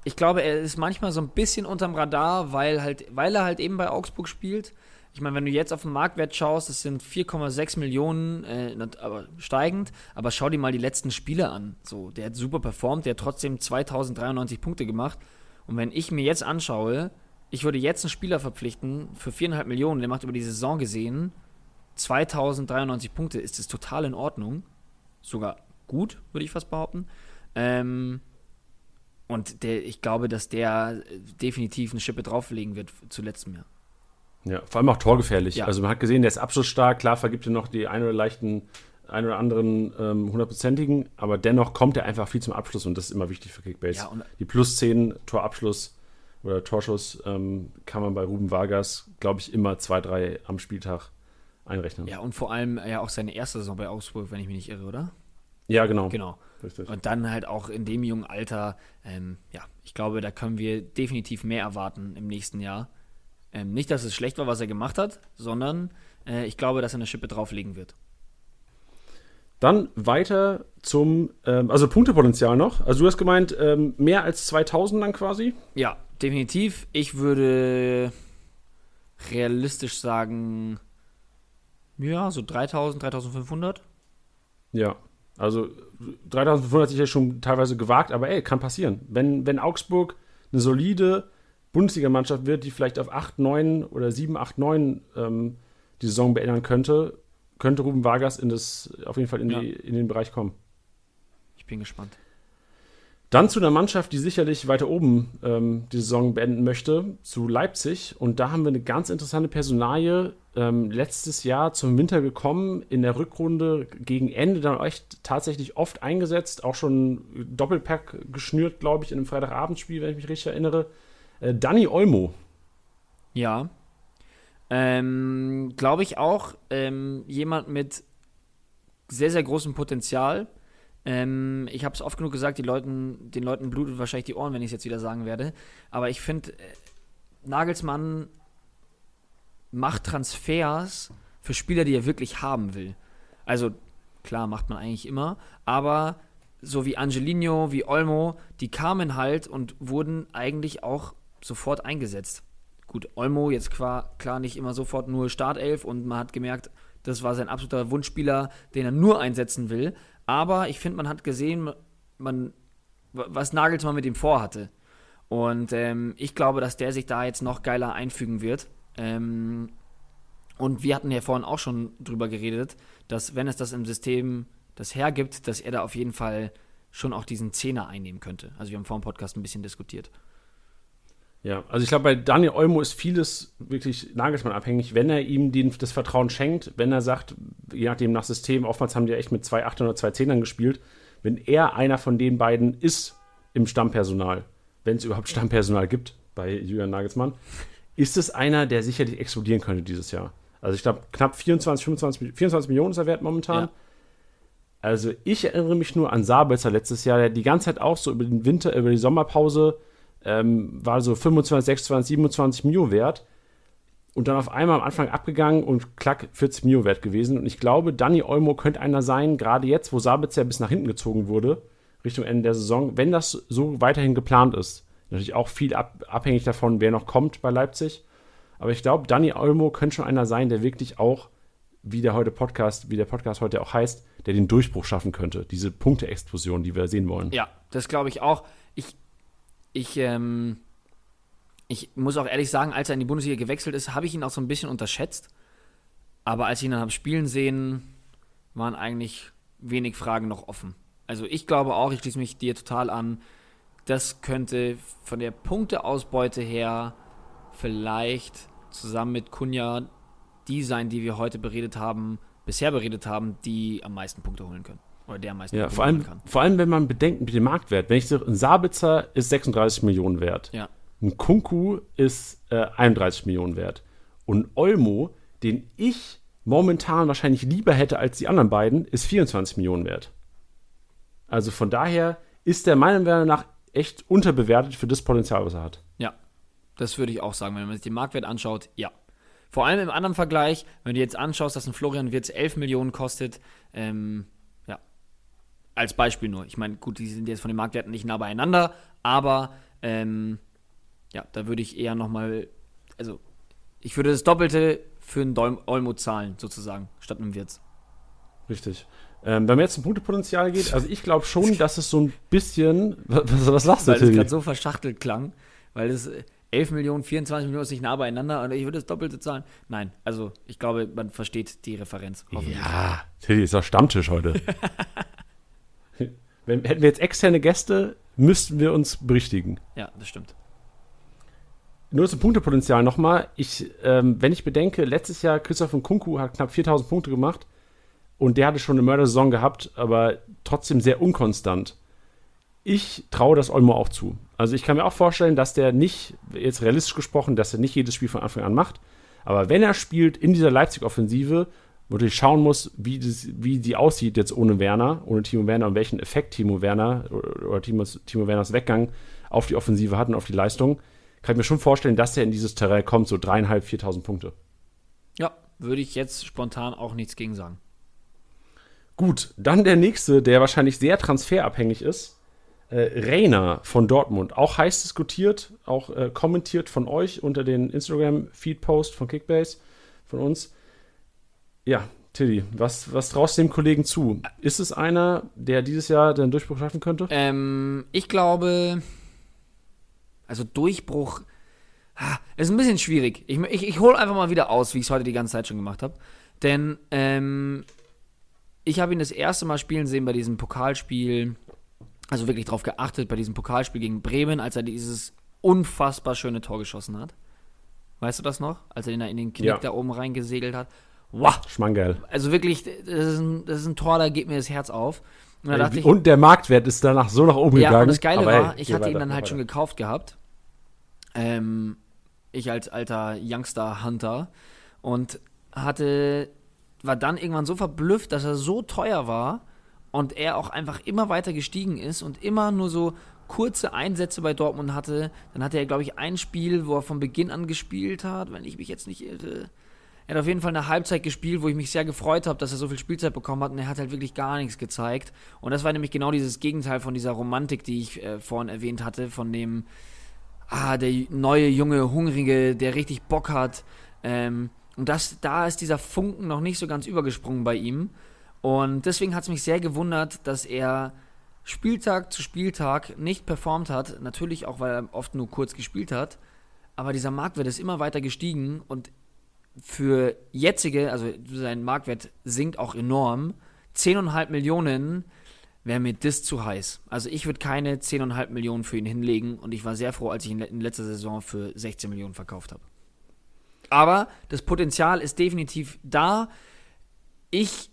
ich glaube, er ist manchmal so ein bisschen unterm Radar, weil, halt, weil er halt eben bei Augsburg spielt. Ich meine, wenn du jetzt auf den Marktwert schaust, das sind 4,6 Millionen, äh, aber steigend, aber schau dir mal die letzten Spiele an. So, der hat super performt, der hat trotzdem 2093 Punkte gemacht. Und wenn ich mir jetzt anschaue, ich würde jetzt einen Spieler verpflichten für 4,5 Millionen, der macht über die Saison gesehen 2093 Punkte, ist das total in Ordnung. Sogar gut, würde ich fast behaupten. Ähm, und der, ich glaube, dass der definitiv eine Schippe drauflegen wird zu letztem Jahr. Ja, vor allem auch torgefährlich. Ja. Also man hat gesehen, der ist abschlussstark. Klar vergibt er noch die ein oder leichten, ein oder anderen ähm, hundertprozentigen, aber dennoch kommt er einfach viel zum Abschluss und das ist immer wichtig für Kickbase. Ja, die plus 10 Torabschluss oder Torschuss ähm, kann man bei Ruben Vargas, glaube ich, immer zwei, drei am Spieltag einrechnen. Ja, und vor allem ja auch seine erste Saison bei Augsburg, wenn ich mich nicht irre, oder? Ja, genau. Genau. Richtig. Und dann halt auch in dem jungen Alter, ähm, ja, ich glaube, da können wir definitiv mehr erwarten im nächsten Jahr. Ähm, nicht, dass es schlecht war, was er gemacht hat, sondern äh, ich glaube, dass er eine Schippe drauflegen wird. Dann weiter zum, ähm, also Punktepotenzial noch. Also du hast gemeint, ähm, mehr als 2000 dann quasi? Ja, definitiv. Ich würde realistisch sagen, ja, so 3000, 3500. Ja, also 3500 ist ja schon teilweise gewagt, aber ey, kann passieren. Wenn, wenn Augsburg eine solide Bundesligamannschaft wird, die vielleicht auf 8, 9 oder 7, 8, 9 ähm, die Saison beenden könnte, könnte Ruben Vargas in das, auf jeden Fall in, ja. die, in den Bereich kommen. Ich bin gespannt. Dann zu einer Mannschaft, die sicherlich weiter oben ähm, die Saison beenden möchte, zu Leipzig. Und da haben wir eine ganz interessante Personalie. Ähm, letztes Jahr zum Winter gekommen, in der Rückrunde gegen Ende dann echt tatsächlich oft eingesetzt, auch schon Doppelpack geschnürt, glaube ich, in einem Freitagabendspiel, wenn ich mich richtig erinnere. Äh, Danny Olmo. Ja. Ähm, glaube ich auch ähm, jemand mit sehr, sehr großem Potenzial ähm, ich habe es oft genug gesagt, die Leuten, den Leuten blutet wahrscheinlich die Ohren, wenn ich es jetzt wieder sagen werde. Aber ich finde, äh, Nagelsmann macht Transfers für Spieler, die er wirklich haben will. Also, klar, macht man eigentlich immer, aber so wie Angelino, wie Olmo, die kamen halt und wurden eigentlich auch sofort eingesetzt. Gut, Olmo jetzt klar, klar nicht immer sofort nur Startelf und man hat gemerkt, das war sein absoluter Wunschspieler, den er nur einsetzen will. Aber ich finde, man hat gesehen, man, was Nagelsmann mit ihm vorhatte. Und ähm, ich glaube, dass der sich da jetzt noch geiler einfügen wird. Ähm, und wir hatten ja vorhin auch schon drüber geredet, dass wenn es das im System das hergibt, dass er da auf jeden Fall schon auch diesen Zehner einnehmen könnte. Also wir haben vor dem Podcast ein bisschen diskutiert. Ja, also ich glaube, bei Daniel Olmo ist vieles wirklich Nagelsmann abhängig, wenn er ihm den, das Vertrauen schenkt, wenn er sagt, je nachdem nach System, oftmals haben die ja echt mit zwei Achtern oder zwei Zehnern gespielt, wenn er einer von den beiden ist im Stammpersonal, wenn es überhaupt Stammpersonal gibt bei Julian Nagelsmann, ist es einer, der sicherlich explodieren könnte dieses Jahr. Also ich glaube, knapp 24, 25, 24 Millionen ist er wert momentan. Ja. Also ich erinnere mich nur an Sabitzer letztes Jahr, der die ganze Zeit auch so über den Winter, über die Sommerpause ähm, war so 25, 26, 27 Mio wert und dann auf einmal am Anfang abgegangen und klack 40 Mio wert gewesen. Und ich glaube, Danny Olmo könnte einer sein, gerade jetzt, wo Sabitzer bis nach hinten gezogen wurde, Richtung Ende der Saison, wenn das so weiterhin geplant ist. Natürlich auch viel ab, abhängig davon, wer noch kommt bei Leipzig. Aber ich glaube, Danny Olmo könnte schon einer sein, der wirklich auch, wie der heute Podcast, wie der Podcast heute auch heißt, der den Durchbruch schaffen könnte. Diese Punkte-Explosion, die wir sehen wollen. Ja, das glaube ich auch. Ich ähm, ich muss auch ehrlich sagen, als er in die Bundesliga gewechselt ist, habe ich ihn auch so ein bisschen unterschätzt. Aber als ich ihn dann habe spielen sehen, waren eigentlich wenig Fragen noch offen. Also ich glaube auch, ich schließe mich dir total an, das könnte von der Punkteausbeute her vielleicht zusammen mit Kunja die sein, die wir heute beredet haben, bisher beredet haben, die am meisten Punkte holen können. Oder der am meisten ja, vor allem, kann. Vor allem, wenn man bedenkt mit dem Marktwert. Wenn ich sage, ein Sabitzer ist 36 Millionen wert. Ja. Ein Kunku ist äh, 31 Millionen wert. Und Olmo, den ich momentan wahrscheinlich lieber hätte als die anderen beiden, ist 24 Millionen wert. Also von daher ist der meiner Meinung nach echt unterbewertet für das Potenzial, was er hat. Ja, das würde ich auch sagen. Wenn man sich den Marktwert anschaut, ja. Vor allem im anderen Vergleich, wenn du jetzt anschaust, dass ein Florian Wirtz 11 Millionen kostet, ähm, als Beispiel nur. Ich meine, gut, die sind jetzt von den Marktwerten nicht nah beieinander, aber ähm, ja, da würde ich eher nochmal, also ich würde das Doppelte für einen Olmo zahlen, sozusagen, statt einem Wirtz. Richtig. Ähm, wenn man jetzt zum Punktepotenzial geht, also ich glaube schon, dass es so ein bisschen. Was, was lachst du Weil es gerade so verschachtelt klang, weil es 11 Millionen, 24 Millionen ist nicht nah beieinander und ich würde das Doppelte zahlen. Nein, also ich glaube, man versteht die Referenz. Ja, Tilly ist doch Stammtisch heute. Wenn, hätten wir jetzt externe Gäste, müssten wir uns berichtigen. Ja, das stimmt. Nur zum Punktepotenzial nochmal. Ich, ähm, wenn ich bedenke, letztes Jahr Christoph Kunku hat knapp 4000 Punkte gemacht und der hatte schon eine Mördersaison gehabt, aber trotzdem sehr unkonstant. Ich traue das Olmo auch zu. Also ich kann mir auch vorstellen, dass der nicht, jetzt realistisch gesprochen, dass er nicht jedes Spiel von Anfang an macht. Aber wenn er spielt in dieser Leipzig-Offensive, wo ich schauen muss, wie, das, wie die aussieht jetzt ohne Werner, ohne Timo Werner und welchen Effekt Timo Werner oder, Timo, Timo Werners Weggang auf die Offensive hat und auf die Leistung, kann ich mir schon vorstellen, dass er in dieses Terrain kommt, so dreieinhalb, viertausend Punkte. Ja, würde ich jetzt spontan auch nichts gegen sagen. Gut, dann der nächste, der wahrscheinlich sehr transferabhängig ist äh, Reiner von Dortmund, auch heiß diskutiert, auch äh, kommentiert von euch unter den Instagram-Feed-Post von Kickbase, von uns. Ja, Tilly, was, was traust du dem Kollegen zu? Ist es einer, der dieses Jahr den Durchbruch schaffen könnte? Ähm, ich glaube, also Durchbruch ist ein bisschen schwierig. Ich, ich, ich hole einfach mal wieder aus, wie ich es heute die ganze Zeit schon gemacht habe. Denn ähm, ich habe ihn das erste Mal spielen sehen bei diesem Pokalspiel also wirklich darauf geachtet bei diesem Pokalspiel gegen Bremen, als er dieses unfassbar schöne Tor geschossen hat. Weißt du das noch? Als er ihn da in den Knick ja. da oben reingesegelt hat. Wow. Schmangeil. Also wirklich, das ist, ein, das ist ein Tor, da geht mir das Herz auf. Und, Ey, ich, und der Marktwert ist danach so nach oben ja, gegangen. Ja, und das Geile war, hey, ich hatte ihn dann halt schon gekauft gehabt. Ähm, ich als alter Youngster-Hunter. Und hatte, war dann irgendwann so verblüfft, dass er so teuer war, und er auch einfach immer weiter gestiegen ist und immer nur so kurze Einsätze bei Dortmund hatte. Dann hatte er, glaube ich, ein Spiel, wo er von Beginn an gespielt hat, wenn ich mich jetzt nicht irre. Er hat auf jeden Fall eine Halbzeit gespielt, wo ich mich sehr gefreut habe, dass er so viel Spielzeit bekommen hat und er hat halt wirklich gar nichts gezeigt. Und das war nämlich genau dieses Gegenteil von dieser Romantik, die ich äh, vorhin erwähnt hatte, von dem, ah, der neue, junge, hungrige, der richtig Bock hat. Ähm, und das, da ist dieser Funken noch nicht so ganz übergesprungen bei ihm. Und deswegen hat es mich sehr gewundert, dass er Spieltag zu Spieltag nicht performt hat. Natürlich auch, weil er oft nur kurz gespielt hat. Aber dieser Marktwert ist immer weiter gestiegen und für jetzige, also sein Marktwert sinkt auch enorm. 10,5 Millionen wäre mir das zu heiß. Also ich würde keine 10,5 Millionen für ihn hinlegen und ich war sehr froh, als ich ihn in letzter Saison für 16 Millionen verkauft habe. Aber das Potenzial ist definitiv da. Ich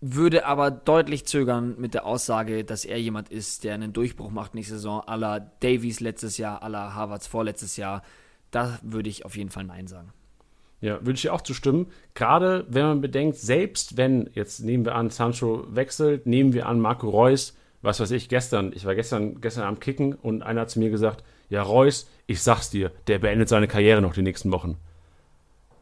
würde aber deutlich zögern mit der Aussage, dass er jemand ist, der einen Durchbruch macht nächste Saison, aller Davies letztes Jahr, aller Harvards vorletztes Jahr. Da würde ich auf jeden Fall Nein sagen. Ja, würde ich dir auch zustimmen. Gerade wenn man bedenkt, selbst wenn, jetzt nehmen wir an, Sancho wechselt, nehmen wir an, Marco Reus, was weiß ich, gestern, ich war gestern, gestern am Kicken und einer hat zu mir gesagt, ja, Reus, ich sag's dir, der beendet seine Karriere noch die nächsten Wochen.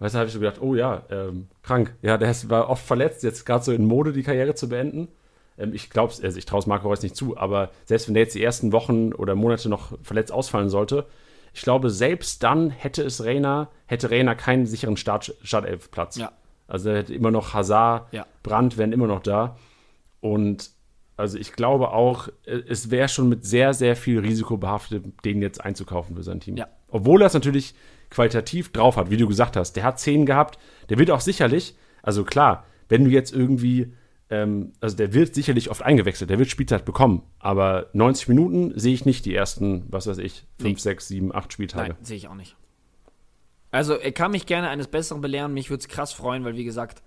Weißt du, habe ich so gedacht, oh ja, ähm, krank. Ja, der war oft verletzt, jetzt gerade so in Mode die Karriere zu beenden. Ähm, ich glaube also ich traue es Marco Reus nicht zu, aber selbst wenn der jetzt die ersten Wochen oder Monate noch verletzt ausfallen sollte, ich glaube, selbst dann hätte es Rainer, hätte Rainer keinen sicheren Start, Startelfplatz. Ja. Also er hätte immer noch Hazard, ja. Brandt wären immer noch da. Und also ich glaube auch, äh, es wäre schon mit sehr, sehr viel Risiko behaftet, den jetzt einzukaufen für sein Team. Ja. Obwohl er es natürlich qualitativ drauf hat, wie du gesagt hast. Der hat zehn gehabt, der wird auch sicherlich, also klar, wenn du jetzt irgendwie, ähm, also der wird sicherlich oft eingewechselt, der wird Spielzeit bekommen, aber 90 Minuten sehe ich nicht die ersten, was weiß ich, 5, 6, 7, 8 Spieltage. Nein, sehe ich auch nicht. Also er kann mich gerne eines Besseren belehren, mich würde es krass freuen, weil wie gesagt,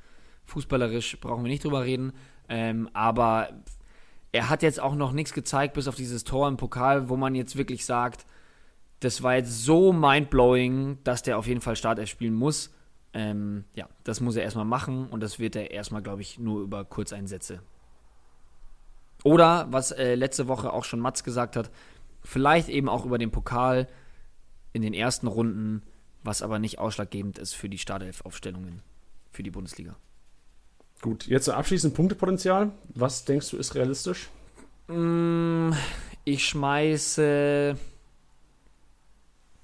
fußballerisch brauchen wir nicht drüber reden, ähm, aber er hat jetzt auch noch nichts gezeigt, bis auf dieses Tor im Pokal, wo man jetzt wirklich sagt, das war jetzt so mindblowing, dass der auf jeden Fall Startelf spielen muss. Ähm, ja, das muss er erstmal machen und das wird er erstmal, glaube ich, nur über Kurzeinsätze. Oder, was äh, letzte Woche auch schon Mats gesagt hat, vielleicht eben auch über den Pokal in den ersten Runden, was aber nicht ausschlaggebend ist für die Startelf-Aufstellungen für die Bundesliga. Gut, jetzt abschließend Punktepotenzial. Was denkst du ist realistisch? Mm, ich schmeiße.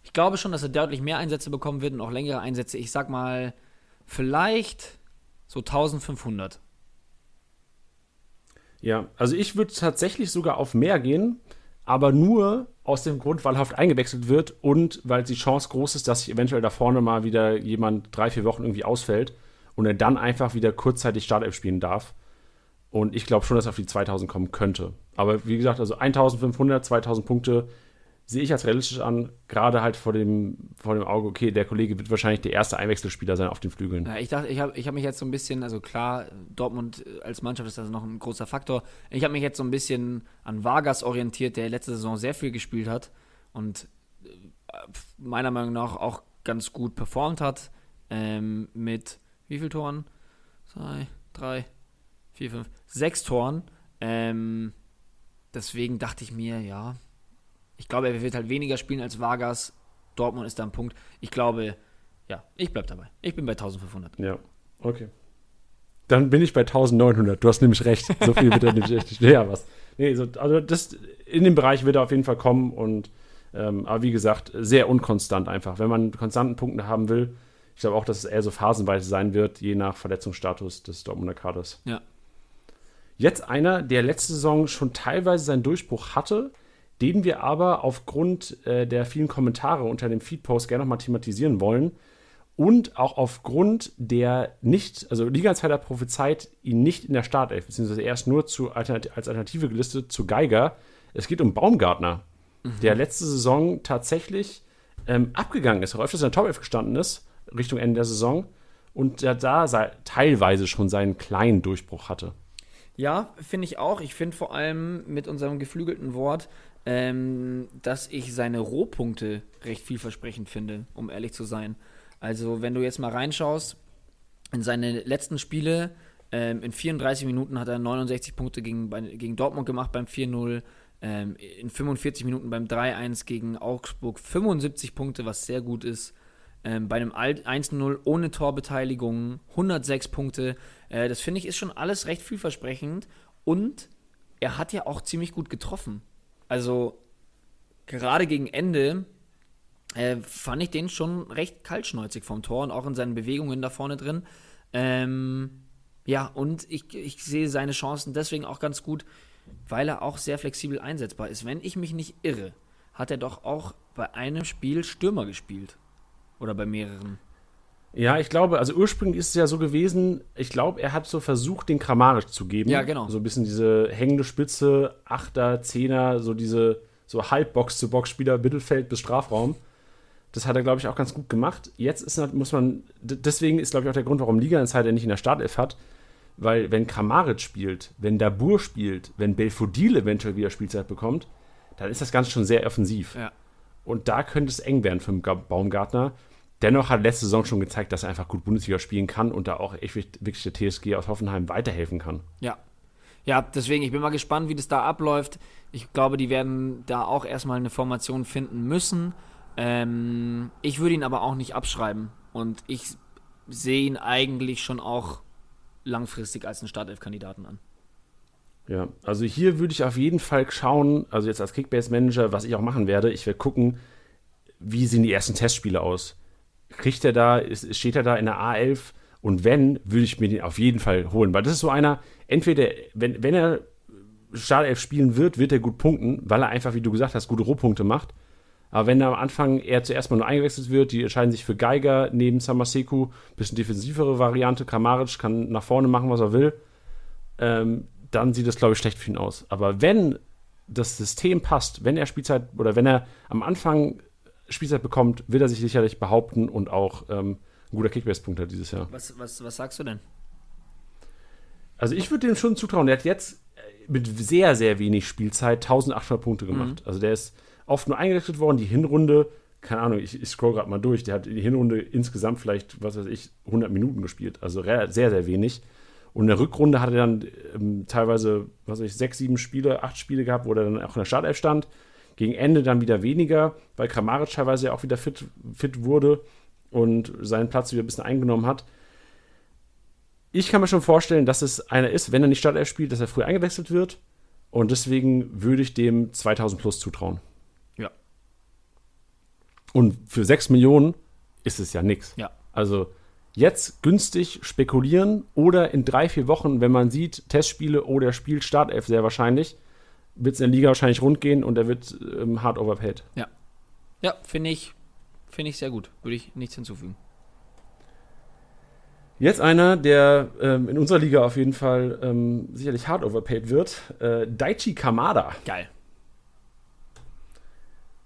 Ich glaube schon, dass er deutlich mehr Einsätze bekommen wird und auch längere Einsätze. Ich sag mal, vielleicht so 1500. Ja, also ich würde tatsächlich sogar auf mehr gehen, aber nur aus dem Grund, weil Haft eingewechselt wird und weil die Chance groß ist, dass sich eventuell da vorne mal wieder jemand drei, vier Wochen irgendwie ausfällt und er dann einfach wieder kurzzeitig Startelf spielen darf. Und ich glaube schon, dass er auf die 2000 kommen könnte. Aber wie gesagt, also 1500, 2000 Punkte sehe ich als realistisch an, gerade halt vor dem, vor dem Auge, okay, der Kollege wird wahrscheinlich der erste Einwechselspieler sein auf den Flügeln. Ja, ich dachte, ich habe ich hab mich jetzt so ein bisschen, also klar, Dortmund als Mannschaft ist also noch ein großer Faktor. Ich habe mich jetzt so ein bisschen an Vargas orientiert, der letzte Saison sehr viel gespielt hat und äh, meiner Meinung nach auch ganz gut performt hat. Ähm, mit wie viel Toren? Zwei, drei, vier, fünf, sechs Toren. Ähm, deswegen dachte ich mir, ja, ich glaube, er wird halt weniger spielen als Vargas. Dortmund ist da ein Punkt. Ich glaube, ja, ich bleibe dabei. Ich bin bei 1500. Ja, okay. Dann bin ich bei 1900. Du hast nämlich recht. So viel wird er nicht echt. Ja, was. Nee, so, also das, in dem Bereich wird er auf jeden Fall kommen und ähm, aber wie gesagt, sehr unkonstant einfach. Wenn man konstanten Punkte haben will, ich glaube auch, dass es eher so phasenweise sein wird, je nach Verletzungsstatus des Dortmunder Kaders. Ja. Jetzt einer, der letzte Saison schon teilweise seinen Durchbruch hatte, den wir aber aufgrund äh, der vielen Kommentare unter dem Feedpost gerne nochmal thematisieren wollen und auch aufgrund der nicht, also Liga-Insider prophezeit ihn nicht in der Startelf, beziehungsweise erst nur zu Alternat als Alternative gelistet zu Geiger. Es geht um Baumgartner, mhm. der letzte Saison tatsächlich ähm, abgegangen ist, auch öfters in der Top-Elf gestanden ist, Richtung Ende der Saison und der da teilweise schon seinen kleinen Durchbruch hatte. Ja, finde ich auch. Ich finde vor allem mit unserem geflügelten Wort, ähm, dass ich seine Rohpunkte recht vielversprechend finde, um ehrlich zu sein. Also, wenn du jetzt mal reinschaust, in seine letzten Spiele, ähm, in 34 Minuten hat er 69 Punkte gegen, gegen Dortmund gemacht beim 4-0. Ähm, in 45 Minuten beim 3-1 gegen Augsburg 75 Punkte, was sehr gut ist. Ähm, bei einem 1-0 ohne Torbeteiligung 106 Punkte. Äh, das finde ich ist schon alles recht vielversprechend. Und er hat ja auch ziemlich gut getroffen. Also gerade gegen Ende äh, fand ich den schon recht kaltschnäuzig vom Tor und auch in seinen Bewegungen da vorne drin. Ähm, ja, und ich, ich sehe seine Chancen deswegen auch ganz gut, weil er auch sehr flexibel einsetzbar ist. Wenn ich mich nicht irre, hat er doch auch bei einem Spiel Stürmer gespielt. Oder bei mehreren. Ja, ich glaube, also ursprünglich ist es ja so gewesen, ich glaube, er hat so versucht, den Kramaric zu geben. Ja, genau. So ein bisschen diese hängende Spitze, Achter, Zehner, so diese so Halbbox-zu-Box-Spieler, Mittelfeld bis Strafraum. Das hat er, glaube ich, auch ganz gut gemacht. Jetzt ist, muss man, deswegen ist, glaube ich, auch der Grund, warum Liga Insider nicht in der Startelf hat, weil wenn Kramaric spielt, wenn Dabur spielt, wenn Belfodil eventuell wieder Spielzeit bekommt, dann ist das Ganze schon sehr offensiv. Ja. Und da könnte es eng werden für den Baumgartner. Dennoch hat letzte Saison schon gezeigt, dass er einfach gut Bundesliga spielen kann und da auch echt wirklich der TSG aus Hoffenheim weiterhelfen kann. Ja. Ja, deswegen, ich bin mal gespannt, wie das da abläuft. Ich glaube, die werden da auch erstmal eine Formation finden müssen. Ähm, ich würde ihn aber auch nicht abschreiben. Und ich sehe ihn eigentlich schon auch langfristig als einen Startelf-Kandidaten an. Ja, also hier würde ich auf jeden Fall schauen, also jetzt als Kickbase-Manager, was ich auch machen werde, ich werde gucken, wie sehen die ersten Testspiele aus kriegt er da, steht er da in der A11 und wenn, würde ich mir den auf jeden Fall holen, weil das ist so einer, entweder, wenn, wenn er Startelf spielen wird, wird er gut punkten, weil er einfach, wie du gesagt hast, gute Rohpunkte macht. Aber wenn er am Anfang er zuerst mal nur eingewechselt wird, die entscheiden sich für Geiger neben Samaseku, bisschen defensivere Variante, Kramaric kann nach vorne machen, was er will, ähm, dann sieht das, glaube ich, schlecht für ihn aus. Aber wenn das System passt, wenn er Spielzeit oder wenn er am Anfang Spielzeit bekommt, wird er sich sicherlich behaupten und auch ähm, ein guter Kickbase-Punkt hat dieses Jahr. Was, was, was sagst du denn? Also ich würde dem schon zutrauen. Der hat jetzt äh, mit sehr, sehr wenig Spielzeit 1800 Punkte gemacht. Mhm. Also der ist oft nur eingerichtet worden. Die Hinrunde keine Ahnung, ich, ich scroll gerade mal durch, der hat die Hinrunde insgesamt vielleicht, was weiß ich, 100 Minuten gespielt. Also sehr, sehr wenig. Und in der Rückrunde hat er dann ähm, teilweise, was weiß ich, sechs, sieben Spiele, acht Spiele gehabt, wo er dann auch in der Startelf stand. Gegen Ende dann wieder weniger, weil Kramaric teilweise ja auch wieder fit, fit wurde und seinen Platz wieder ein bisschen eingenommen hat. Ich kann mir schon vorstellen, dass es einer ist, wenn er nicht Startelf spielt, dass er früh eingewechselt wird. Und deswegen würde ich dem 2000 plus zutrauen. Ja. Und für 6 Millionen ist es ja nichts. Ja. Also jetzt günstig spekulieren oder in drei, vier Wochen, wenn man sieht, Testspiele oder er spielt Startelf sehr wahrscheinlich, wird es in der Liga wahrscheinlich rund gehen und er wird ähm, hart overpaid. Ja. Ja, finde ich, finde ich sehr gut. Würde ich nichts hinzufügen. Jetzt einer, der ähm, in unserer Liga auf jeden Fall ähm, sicherlich hart overpaid wird, äh, Daichi Kamada. Geil.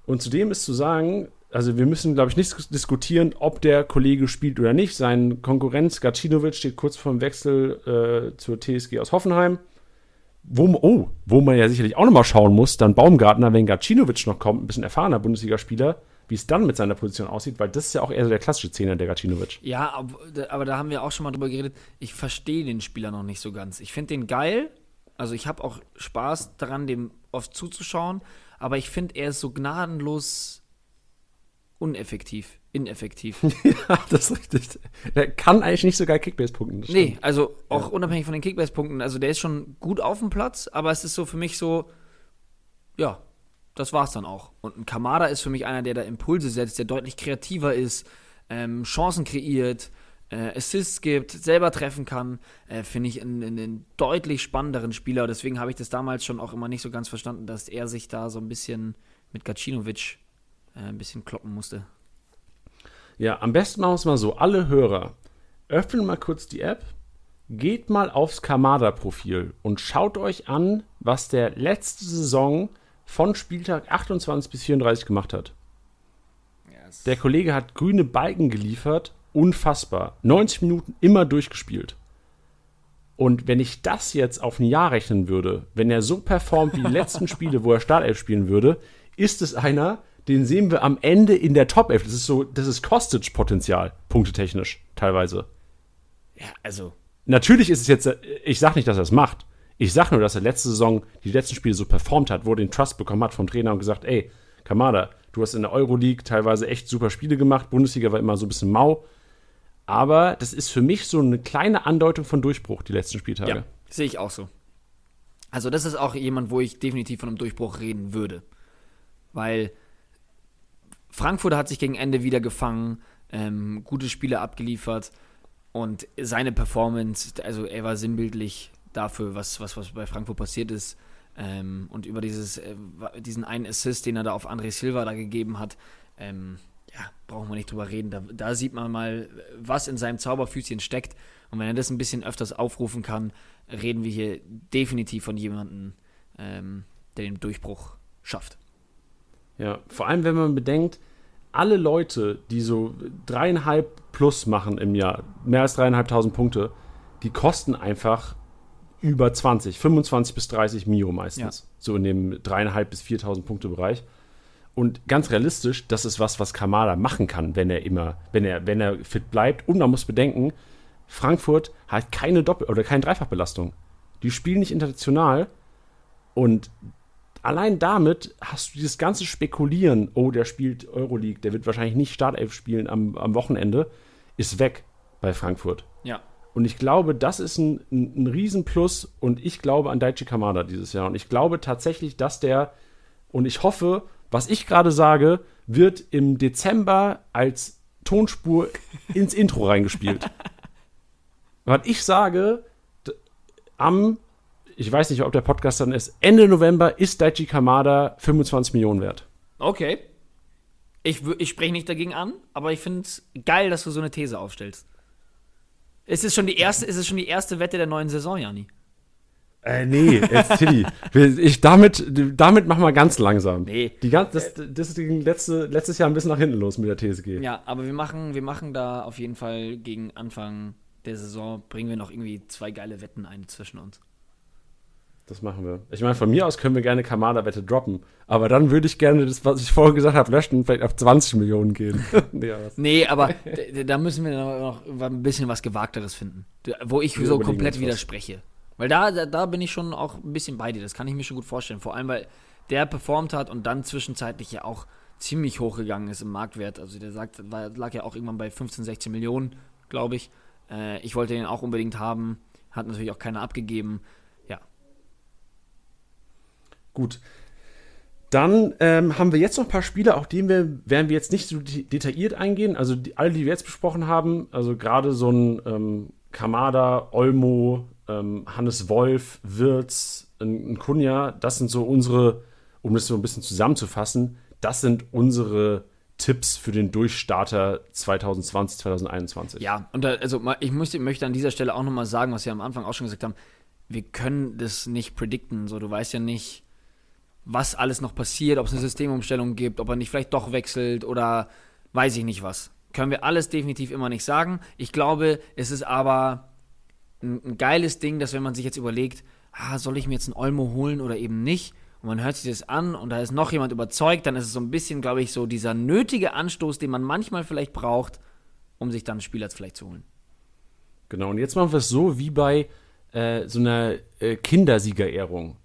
Und zudem ist zu sagen, also wir müssen, glaube ich, nicht diskutieren, ob der Kollege spielt oder nicht. Sein Konkurrenz Gacinovic steht kurz vor dem Wechsel äh, zur TSG aus Hoffenheim. Wo, oh, wo man ja sicherlich auch nochmal schauen muss, dann Baumgartner, wenn Gacinovic noch kommt, ein bisschen erfahrener Bundesligaspieler, wie es dann mit seiner Position aussieht, weil das ist ja auch eher so der klassische Zehner, der Gacinovic. Ja, aber, da haben wir auch schon mal drüber geredet. Ich verstehe den Spieler noch nicht so ganz. Ich finde den geil. Also ich habe auch Spaß daran, dem oft zuzuschauen. Aber ich finde, er ist so gnadenlos uneffektiv, ineffektiv. ja, das ist richtig. Der kann eigentlich nicht so geil Kickbase punkten. Nee, also auch ja. unabhängig von den Kickbase punkten. Also der ist schon gut auf dem Platz, aber es ist so für mich so, ja, das war's dann auch. Und ein Kamada ist für mich einer, der da Impulse setzt, der deutlich kreativer ist, ähm, Chancen kreiert, äh, Assists gibt, selber treffen kann, äh, finde ich einen, einen, deutlich spannenderen Spieler. Deswegen habe ich das damals schon auch immer nicht so ganz verstanden, dass er sich da so ein bisschen mit Gacinovic ein bisschen kloppen musste. Ja, am besten machen wir es mal so. Alle Hörer, öffnen mal kurz die App, geht mal aufs Kamada-Profil und schaut euch an, was der letzte Saison von Spieltag 28 bis 34 gemacht hat. Yes. Der Kollege hat grüne Balken geliefert, unfassbar. 90 Minuten immer durchgespielt. Und wenn ich das jetzt auf ein Jahr rechnen würde, wenn er so performt wie die letzten Spiele, wo er Startelf spielen würde, ist es einer, den sehen wir am Ende in der Top 11. Das ist so, das ist Kostic-Potenzial, punktetechnisch, teilweise. Ja, also. Natürlich ist es jetzt, ich sag nicht, dass er es macht. Ich sag nur, dass er letzte Saison die letzten Spiele so performt hat, wo er den Trust bekommen hat vom Trainer und gesagt, ey, Kamada, du hast in der Euroleague teilweise echt super Spiele gemacht. Bundesliga war immer so ein bisschen mau. Aber das ist für mich so eine kleine Andeutung von Durchbruch, die letzten Spieltage. Ja, sehe ich auch so. Also, das ist auch jemand, wo ich definitiv von einem Durchbruch reden würde. Weil Frankfurt hat sich gegen Ende wieder gefangen, ähm, gute Spiele abgeliefert und seine Performance, also er war sinnbildlich dafür, was, was, was bei Frankfurt passiert ist. Ähm, und über dieses, äh, diesen einen Assist, den er da auf André Silva da gegeben hat, ähm, ja, brauchen wir nicht drüber reden. Da, da, sieht man mal, was in seinem Zauberfüßchen steckt. Und wenn er das ein bisschen öfters aufrufen kann, reden wir hier definitiv von jemandem, ähm, der den Durchbruch schafft. Ja, vor allem, wenn man bedenkt, alle Leute, die so dreieinhalb plus machen im Jahr, mehr als dreieinhalbtausend Punkte, die kosten einfach über 20, 25 bis 30 Mio meistens. Ja. So in dem dreieinhalb bis 4.000 Punkte Bereich. Und ganz realistisch, das ist was, was Kamada machen kann, wenn er immer, wenn er, wenn er fit bleibt. Und man muss bedenken, Frankfurt hat keine Doppel- oder keine Dreifachbelastung. Die spielen nicht international. Und allein damit hast du dieses ganze Spekulieren, oh, der spielt Euroleague, der wird wahrscheinlich nicht Startelf spielen am, am Wochenende, ist weg bei Frankfurt. Ja. Und ich glaube, das ist ein, ein, ein Riesenplus und ich glaube an Daichi Kamada dieses Jahr. Und ich glaube tatsächlich, dass der, und ich hoffe, was ich gerade sage, wird im Dezember als Tonspur ins Intro reingespielt. Was ich sage, am ich weiß nicht, ob der Podcast dann ist, Ende November ist Daichi Kamada 25 Millionen wert. Okay. Ich, ich spreche nicht dagegen an, aber ich finde es geil, dass du so eine These aufstellst. Ist es schon die erste, ist es schon die erste Wette der neuen Saison, Jani? Äh, nee, jetzt Tilly. ich, damit, damit machen wir ganz langsam. Nee. Die ganz, das, das ging letzte, letztes Jahr ein bisschen nach hinten los mit der TSG. Ja, aber wir machen, wir machen da auf jeden Fall gegen Anfang der Saison, bringen wir noch irgendwie zwei geile Wetten ein zwischen uns. Das machen wir. Ich meine, von mir aus können wir gerne Kamada-Wette droppen. Aber dann würde ich gerne das, was ich vorher gesagt habe, löschen, vielleicht auf 20 Millionen gehen. nee, aber, nee, aber da müssen wir noch ein bisschen was Gewagteres finden. Wo ich wir so komplett widerspreche. Weil da, da, da, bin ich schon auch ein bisschen bei dir. Das kann ich mir schon gut vorstellen. Vor allem, weil der performt hat und dann zwischenzeitlich ja auch ziemlich hochgegangen ist im Marktwert. Also der sagt, war, lag ja auch irgendwann bei 15, 16 Millionen, glaube ich. Äh, ich wollte den auch unbedingt haben. Hat natürlich auch keiner abgegeben. Gut. Dann ähm, haben wir jetzt noch ein paar Spiele, auf die wir, werden wir jetzt nicht so detailliert eingehen. Also die, alle, die wir jetzt besprochen haben, also gerade so ein ähm, Kamada, Olmo, ähm, Hannes Wolf, Wirz, ein, ein Kunja, das sind so unsere, um das so ein bisschen zusammenzufassen, das sind unsere Tipps für den Durchstarter 2020, 2021. Ja, und da, also ich möchte, möchte an dieser Stelle auch nochmal sagen, was wir am Anfang auch schon gesagt haben, wir können das nicht predikten. So, du weißt ja nicht, was alles noch passiert, ob es eine Systemumstellung gibt, ob er nicht vielleicht doch wechselt oder weiß ich nicht was. Können wir alles definitiv immer nicht sagen. Ich glaube, es ist aber ein, ein geiles Ding, dass wenn man sich jetzt überlegt, ah, soll ich mir jetzt einen Olmo holen oder eben nicht, und man hört sich das an und da ist noch jemand überzeugt, dann ist es so ein bisschen, glaube ich, so dieser nötige Anstoß, den man manchmal vielleicht braucht, um sich dann einen Spieler vielleicht zu holen. Genau, und jetzt machen wir es so wie bei äh, so einer äh, Kindersiegerehrung.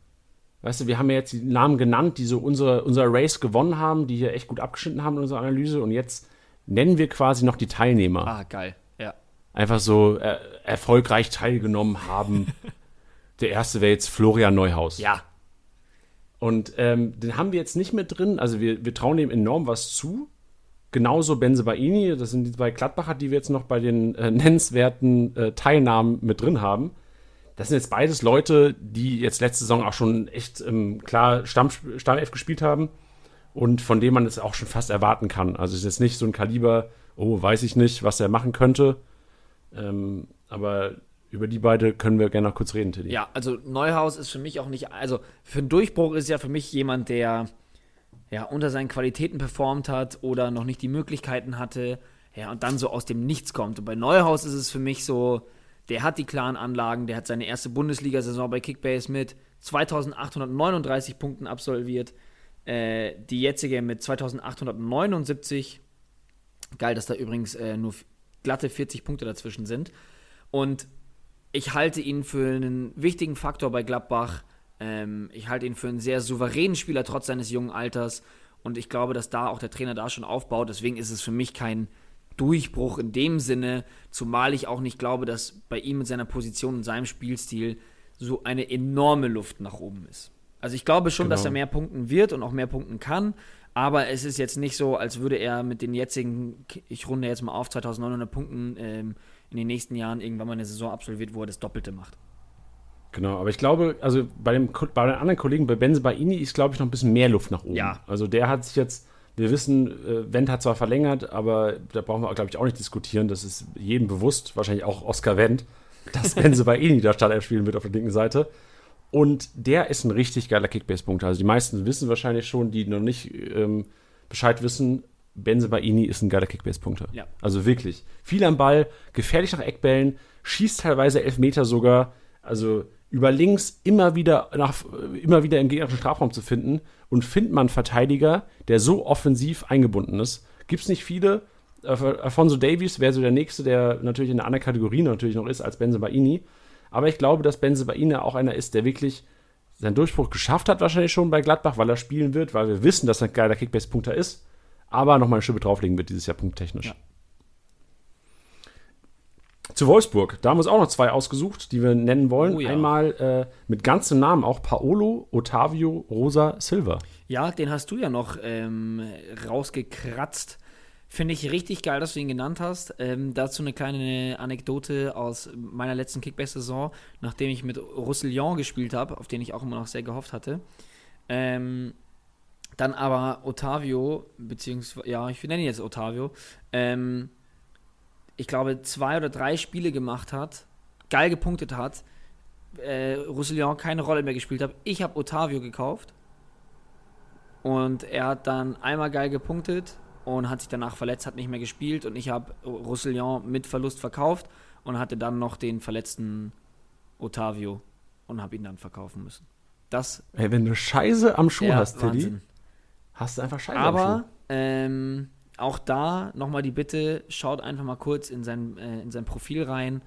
Weißt du, wir haben ja jetzt die Namen genannt, die so unsere, unser Race gewonnen haben, die hier echt gut abgeschnitten haben in unserer Analyse. Und jetzt nennen wir quasi noch die Teilnehmer. Ah, geil. Ja. Einfach so äh, erfolgreich teilgenommen haben. Der erste wäre jetzt Florian Neuhaus. Ja. Und ähm, den haben wir jetzt nicht mit drin. Also wir, wir trauen dem enorm was zu. Genauso Benze Baini, das sind die zwei Gladbacher, die wir jetzt noch bei den äh, nennenswerten äh, Teilnahmen mit drin haben das sind jetzt beides Leute, die jetzt letzte Saison auch schon echt ähm, klar Stamm, Stammelf gespielt haben und von dem man es auch schon fast erwarten kann. Also es ist jetzt nicht so ein Kaliber, oh, weiß ich nicht, was er machen könnte. Ähm, aber über die beide können wir gerne noch kurz reden, Tilly. Ja, also Neuhaus ist für mich auch nicht, also für einen Durchbruch ist ja für mich jemand, der ja unter seinen Qualitäten performt hat oder noch nicht die Möglichkeiten hatte, ja, und dann so aus dem Nichts kommt. Und bei Neuhaus ist es für mich so, der hat die klaren Anlagen, der hat seine erste Bundesliga-Saison bei Kickbase mit 2839 Punkten absolviert. Äh, die jetzige mit 2879. Geil, dass da übrigens äh, nur glatte 40 Punkte dazwischen sind. Und ich halte ihn für einen wichtigen Faktor bei Gladbach. Ähm, ich halte ihn für einen sehr souveränen Spieler trotz seines jungen Alters. Und ich glaube, dass da auch der Trainer da schon aufbaut. Deswegen ist es für mich kein Durchbruch in dem Sinne, zumal ich auch nicht glaube, dass bei ihm mit seiner Position und seinem Spielstil so eine enorme Luft nach oben ist. Also ich glaube schon, genau. dass er mehr punkten wird und auch mehr punkten kann, aber es ist jetzt nicht so, als würde er mit den jetzigen, ich runde jetzt mal auf, 2900 Punkten ähm, in den nächsten Jahren irgendwann mal eine Saison absolviert, wo er das Doppelte macht. Genau, aber ich glaube, also bei, dem, bei den anderen Kollegen, bei Benze Baini ist, glaube ich, noch ein bisschen mehr Luft nach oben. Ja. Also der hat sich jetzt wir wissen, äh, Wendt hat zwar verlängert, aber da brauchen wir, glaube ich, auch nicht diskutieren. Das ist jedem bewusst, wahrscheinlich auch Oskar Wendt, dass Benze bei eh der Startelf spielen wird auf der linken Seite. Und der ist ein richtig geiler Kickbase-Punkt. Also die meisten wissen wahrscheinlich schon, die noch nicht ähm, Bescheid wissen, Benze Baini ist ein geiler Kickbase-Punkter. Ja. Also wirklich. Viel am Ball, gefährlich nach Eckbällen, schießt teilweise elf Meter sogar. Also über links immer wieder, nach, immer wieder im gegnerischen Strafraum zu finden und findet man Verteidiger, der so offensiv eingebunden ist. Gibt es nicht viele. Alfonso Davies wäre so der nächste, der natürlich in einer anderen Kategorie natürlich noch ist als Benze Baini. Aber ich glaube, dass Benze Baini auch einer ist, der wirklich seinen Durchbruch geschafft hat, wahrscheinlich schon bei Gladbach, weil er spielen wird, weil wir wissen, dass er ein geiler Kickbase-Punkter ist, aber nochmal eine Schippe drauflegen wird dieses Jahr punkttechnisch. Ja. Zu Wolfsburg, da haben wir uns auch noch zwei ausgesucht, die wir nennen wollen. Oh ja. Einmal äh, mit ganzem Namen auch Paolo Ottavio Rosa Silva. Ja, den hast du ja noch ähm, rausgekratzt. Finde ich richtig geil, dass du ihn genannt hast. Ähm, dazu eine kleine Anekdote aus meiner letzten Kickbase-Saison, nachdem ich mit Roussillon gespielt habe, auf den ich auch immer noch sehr gehofft hatte. Ähm, dann aber Ottavio, beziehungsweise, ja, ich nenne ihn jetzt Ottavio, ähm, ich glaube, zwei oder drei Spiele gemacht hat, geil gepunktet hat, äh, Roussillon keine Rolle mehr gespielt hat. Ich habe Otavio gekauft und er hat dann einmal geil gepunktet und hat sich danach verletzt, hat nicht mehr gespielt und ich habe Roussillon mit Verlust verkauft und hatte dann noch den verletzten Otavio und habe ihn dann verkaufen müssen. Das. Ey, wenn du Scheiße am Schuh ja, hast, Teddy, hast du einfach Scheiße Aber, am Schuh. Ähm, auch da nochmal die Bitte, schaut einfach mal kurz in sein, äh, in sein Profil rein.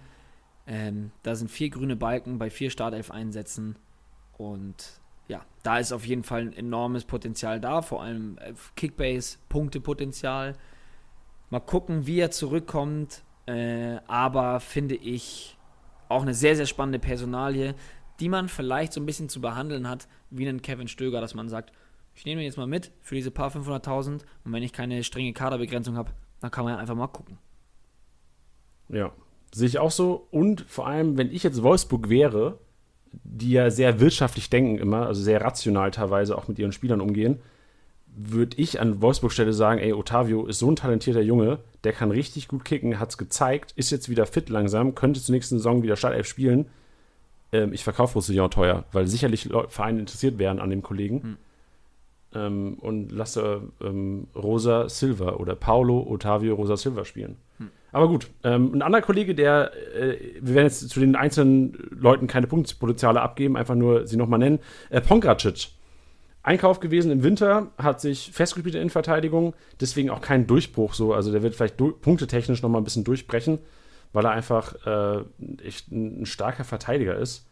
Ähm, da sind vier grüne Balken bei vier Startelf-Einsätzen. Und ja, da ist auf jeden Fall ein enormes Potenzial da, vor allem äh, Kickbase, Punktepotenzial. Mal gucken, wie er zurückkommt. Äh, aber finde ich auch eine sehr, sehr spannende Personalie, die man vielleicht so ein bisschen zu behandeln hat, wie einen Kevin Stöger, dass man sagt, ich nehme ihn jetzt mal mit für diese paar 500.000 und wenn ich keine strenge Kaderbegrenzung habe, dann kann man ja einfach mal gucken. Ja, sehe ich auch so. Und vor allem, wenn ich jetzt Wolfsburg wäre, die ja sehr wirtschaftlich denken immer, also sehr rational teilweise auch mit ihren Spielern umgehen, würde ich an Wolfsburg Stelle sagen, ey, Otavio ist so ein talentierter Junge, der kann richtig gut kicken, hat es gezeigt, ist jetzt wieder fit langsam, könnte zur nächsten Saison wieder Startelf spielen. Ähm, ich verkaufe Roussillon teuer, weil sicherlich Vereine interessiert wären an dem Kollegen. Hm. Ähm, und lasse ähm, Rosa Silva oder Paulo Otavio Rosa Silva spielen. Hm. Aber gut, ähm, ein anderer Kollege, der, äh, wir werden jetzt zu den einzelnen Leuten keine Punktpotenziale abgeben, einfach nur sie nochmal nennen, äh, Pongracic Einkauf gewesen im Winter, hat sich festgespielt in Verteidigung, deswegen auch kein Durchbruch so. Also der wird vielleicht punktetechnisch nochmal ein bisschen durchbrechen, weil er einfach äh, echt ein, ein, starker Verteidiger ist.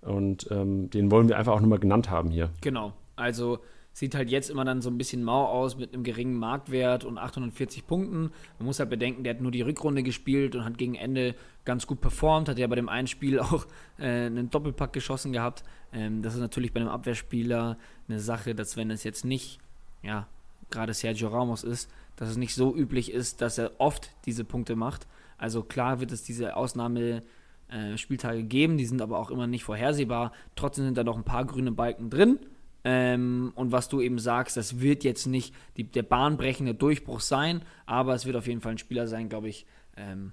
Und ähm, den wollen wir einfach auch nochmal genannt haben hier. Genau. Also Sieht halt jetzt immer dann so ein bisschen mau aus mit einem geringen Marktwert und 840 Punkten. Man muss halt bedenken, der hat nur die Rückrunde gespielt und hat gegen Ende ganz gut performt. Hat ja bei dem einen Spiel auch äh, einen Doppelpack geschossen gehabt. Ähm, das ist natürlich bei einem Abwehrspieler eine Sache, dass wenn es jetzt nicht, ja, gerade Sergio Ramos ist, dass es nicht so üblich ist, dass er oft diese Punkte macht. Also klar wird es diese Ausnahme äh, Spieltage geben, die sind aber auch immer nicht vorhersehbar. Trotzdem sind da noch ein paar grüne Balken drin. Ähm, und was du eben sagst, das wird jetzt nicht die, der bahnbrechende Durchbruch sein, aber es wird auf jeden Fall ein Spieler sein, glaube ich, ähm,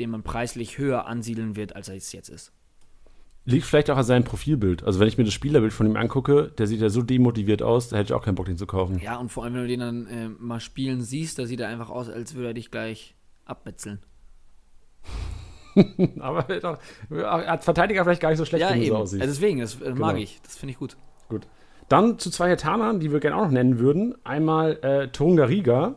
den man preislich höher ansiedeln wird, als er es jetzt ist. Liegt vielleicht auch an seinem Profilbild. Also, wenn ich mir das Spielerbild von ihm angucke, der sieht ja so demotiviert aus, da hätte ich auch keinen Bock, den zu kaufen. Ja, und vor allem, wenn du den dann äh, mal spielen siehst, da sieht er einfach aus, als würde er dich gleich abmetzeln. aber doch, als Verteidiger vielleicht gar nicht so schlecht, ja, wie er so aussieht. Also deswegen, das äh, mag genau. ich. Das finde ich gut. Gut. Dann zu zwei Jatanern, die wir gerne auch noch nennen würden. Einmal äh, Tonga Riga,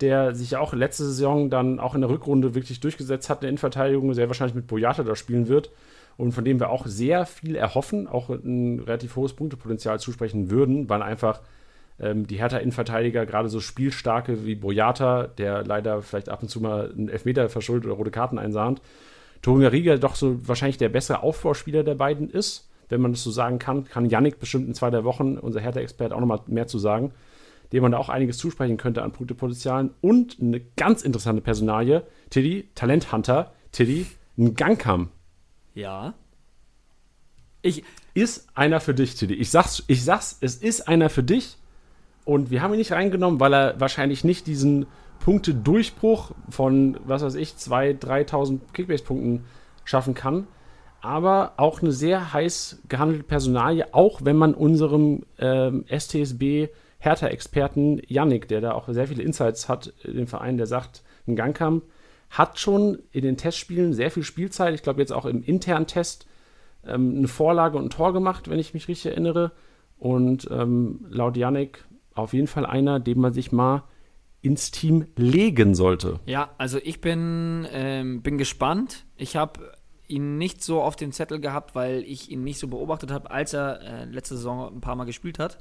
der sich ja auch letzte Saison dann auch in der Rückrunde wirklich durchgesetzt hat in der Innenverteidigung, sehr wahrscheinlich mit Boyata da spielen wird und von dem wir auch sehr viel erhoffen, auch ein relativ hohes Punktepotenzial zusprechen würden, weil einfach ähm, die Hertha-Innenverteidiger, gerade so spielstarke wie Boyata, der leider vielleicht ab und zu mal einen Elfmeter verschuldet oder rote Karten einsahnt, Tonga Riga doch so wahrscheinlich der bessere Aufbauspieler der beiden ist wenn man das so sagen kann, kann Yannick bestimmt in zwei, drei Wochen, unser Hertha-Experte, auch nochmal mehr zu sagen, dem man da auch einiges zusprechen könnte an Punktepotenzialen. Und eine ganz interessante Personalie, Tiddy, Talenthunter, Tiddy, ein Gangkam. Ja. Ich, ist einer für dich, Tiddy. Ich sag's, ich sag's, es ist einer für dich. Und wir haben ihn nicht reingenommen, weil er wahrscheinlich nicht diesen Punkte-Durchbruch von, was weiß ich, 2.000, 3.000 Kickbase-Punkten schaffen kann aber auch eine sehr heiß gehandelte Personalie, auch wenn man unserem ähm, STSB Hertha-Experten Yannick, der da auch sehr viele Insights hat, den Verein, der sagt, ein Gangkamp hat schon in den Testspielen sehr viel Spielzeit. Ich glaube jetzt auch im internen Test ähm, eine Vorlage und ein Tor gemacht, wenn ich mich richtig erinnere. Und ähm, laut Yannick auf jeden Fall einer, den man sich mal ins Team legen sollte. Ja, also ich bin, ähm, bin gespannt. Ich habe ihn nicht so auf den Zettel gehabt, weil ich ihn nicht so beobachtet habe, als er äh, letzte Saison ein paar Mal gespielt hat.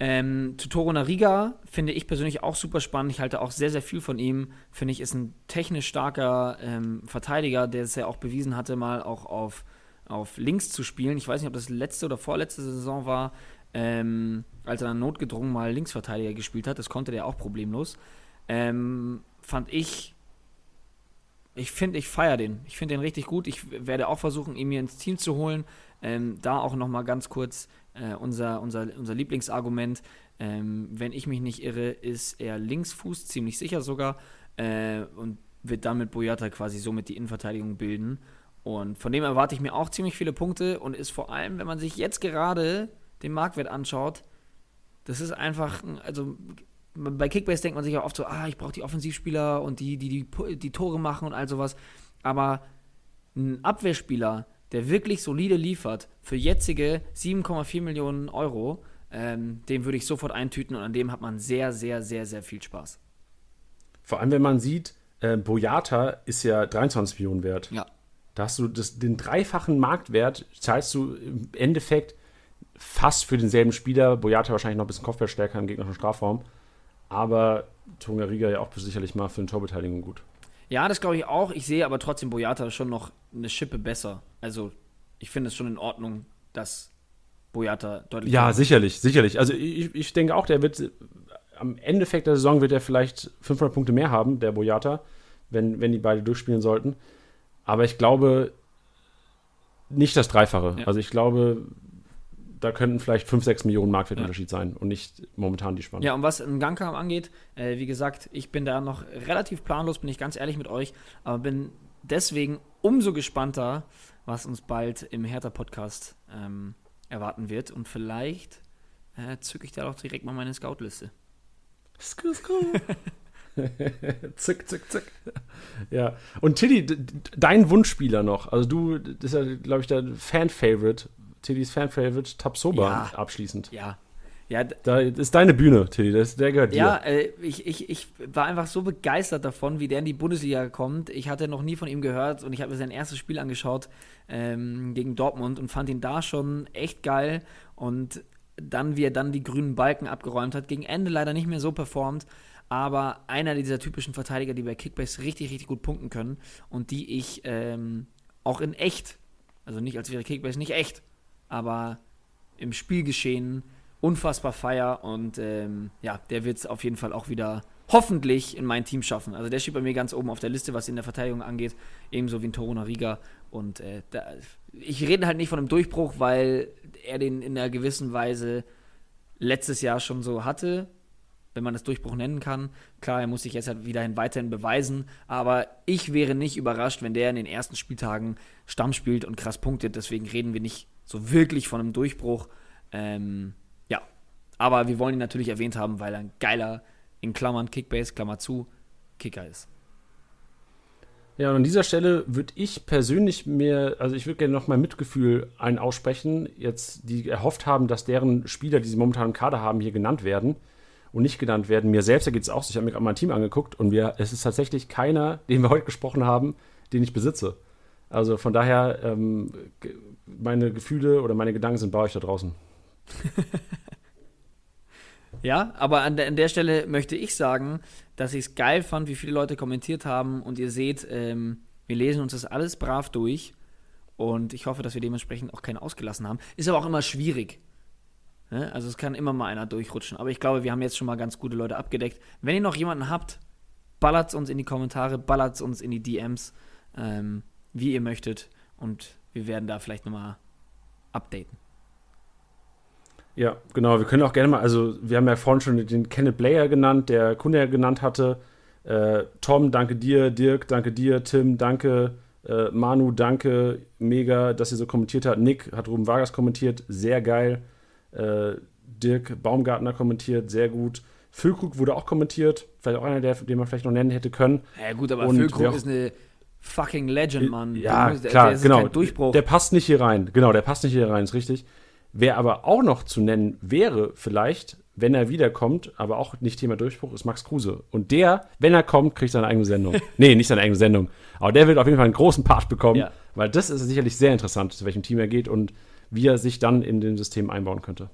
Ähm, Toro Nariga finde ich persönlich auch super spannend. Ich halte auch sehr, sehr viel von ihm. Finde ich, ist ein technisch starker ähm, Verteidiger, der es ja auch bewiesen hatte, mal auch auf, auf links zu spielen. Ich weiß nicht, ob das letzte oder vorletzte Saison war, ähm, als er dann notgedrungen mal Linksverteidiger gespielt hat. Das konnte der auch problemlos. Ähm, fand ich ich finde, ich feiere den. Ich finde den richtig gut. Ich werde auch versuchen, ihn mir ins Team zu holen. Ähm, da auch nochmal ganz kurz äh, unser, unser, unser Lieblingsargument. Ähm, wenn ich mich nicht irre, ist er Linksfuß, ziemlich sicher sogar. Äh, und wird dann mit Boyata quasi somit die Innenverteidigung bilden. Und von dem erwarte ich mir auch ziemlich viele Punkte und ist vor allem, wenn man sich jetzt gerade den Marktwert anschaut, das ist einfach, also bei Kickbase denkt man sich ja oft so, ah, ich brauche die Offensivspieler und die, die, die die Tore machen und all sowas. Aber ein Abwehrspieler, der wirklich solide liefert, für jetzige 7,4 Millionen Euro, ähm, den würde ich sofort eintüten und an dem hat man sehr, sehr, sehr, sehr viel Spaß. Vor allem, wenn man sieht, äh, Boyata ist ja 23 Millionen wert. Ja. Da hast du das, den dreifachen Marktwert, zahlst du im Endeffekt fast für denselben Spieler. Boyata wahrscheinlich noch ein bisschen Kopfballstärker im gegnerischen Strafraum. Aber Tonga Riga ja auch sicherlich mal für eine Torbeteiligung gut. Ja, das glaube ich auch. Ich sehe aber trotzdem Boyata schon noch eine Schippe besser. Also, ich finde es schon in Ordnung, dass Boyata deutlich. Ja, sicherlich, sicherlich. Also, ich, ich denke auch, der wird am Endeffekt der Saison wird er vielleicht 500 Punkte mehr haben, der Boyata, wenn, wenn die beide durchspielen sollten. Aber ich glaube nicht das Dreifache. Ja. Also, ich glaube, da könnten vielleicht 5, 6 Millionen Marktwertunterschied ja. sein und nicht momentan die Spannung. Ja, und was einen Gangkam angeht, äh, wie gesagt, ich bin da noch relativ planlos, bin ich ganz ehrlich mit euch, aber bin deswegen umso gespannter, was uns bald im Hertha-Podcast ähm, erwarten wird. Und vielleicht äh, zücke ich da doch direkt mal meine Scout-Liste. Sku, sku. zick, zick, zick. Ja. Und Tilly, dein Wunschspieler noch. Also du, das ist ja, glaube ich, der Fan-Favorite Tillys Fan-Favorite Tapsoba ja. abschließend. Ja. Ja, da ist deine Bühne, Tilly, das, der gehört dir. Ja, äh, ich, ich, ich war einfach so begeistert davon, wie der in die Bundesliga kommt. Ich hatte noch nie von ihm gehört und ich habe mir sein erstes Spiel angeschaut ähm, gegen Dortmund und fand ihn da schon echt geil. Und dann, wie er dann die grünen Balken abgeräumt hat, gegen Ende leider nicht mehr so performt, aber einer dieser typischen Verteidiger, die bei Kickbase richtig, richtig gut punkten können und die ich ähm, auch in echt, also nicht als wäre Kickbase nicht echt, aber im Spielgeschehen unfassbar feier und ähm, ja, der wird es auf jeden Fall auch wieder hoffentlich in mein Team schaffen. Also der steht bei mir ganz oben auf der Liste, was in der Verteidigung angeht, ebenso wie ein Toruna Riga. Und äh, da, ich rede halt nicht von einem Durchbruch, weil er den in einer gewissen Weise letztes Jahr schon so hatte, wenn man das Durchbruch nennen kann. Klar, er muss sich jetzt halt wieder weiterhin beweisen, aber ich wäre nicht überrascht, wenn der in den ersten Spieltagen Stamm spielt und krass punktet. Deswegen reden wir nicht so wirklich von einem Durchbruch. Ähm, ja, aber wir wollen ihn natürlich erwähnt haben, weil er ein geiler, in Klammern Kickbase, Klammer zu, Kicker ist. Ja, und an dieser Stelle würde ich persönlich mir, also ich würde gerne noch mal Mitgefühl einen aussprechen, jetzt die erhofft haben, dass deren Spieler, die sie momentan im Kader haben, hier genannt werden und nicht genannt werden. Mir selbst geht es auch so. Ich habe mir gerade mein Team angeguckt und wir, es ist tatsächlich keiner, den wir heute gesprochen haben, den ich besitze. Also von daher ähm, meine Gefühle oder meine Gedanken sind bei euch da draußen. ja, aber an der, an der Stelle möchte ich sagen, dass ich es geil fand, wie viele Leute kommentiert haben und ihr seht, ähm, wir lesen uns das alles brav durch und ich hoffe, dass wir dementsprechend auch keinen ausgelassen haben. Ist aber auch immer schwierig. Ne? Also es kann immer mal einer durchrutschen, aber ich glaube, wir haben jetzt schon mal ganz gute Leute abgedeckt. Wenn ihr noch jemanden habt, ballert uns in die Kommentare, ballert uns in die DMs, ähm, wie ihr möchtet und wir werden da vielleicht nochmal updaten. Ja, genau. Wir können auch gerne mal, also wir haben ja vorhin schon den Kenneth Blair genannt, der Kunde ja genannt hatte. Äh, Tom, danke dir. Dirk, danke dir. Tim, danke. Äh, Manu, danke. Mega, dass ihr so kommentiert habt. Nick hat Ruben Vargas kommentiert. Sehr geil. Äh, Dirk Baumgartner kommentiert. Sehr gut. Füllkrug wurde auch kommentiert. Vielleicht auch einer, der, den man vielleicht noch nennen hätte können. Ja, gut, aber Füllkrug ist eine fucking Legend, Mann. Ja, der, klar, der genau. Durchbruch. Der passt nicht hier rein. Genau, der passt nicht hier rein, ist richtig. Wer aber auch noch zu nennen wäre, vielleicht, wenn er wiederkommt, aber auch nicht Thema Durchbruch, ist Max Kruse. Und der, wenn er kommt, kriegt seine eigene Sendung. nee, nicht seine eigene Sendung. Aber der wird auf jeden Fall einen großen Part bekommen, ja. weil das ist sicherlich sehr interessant, zu welchem Team er geht und wie er sich dann in dem System einbauen könnte.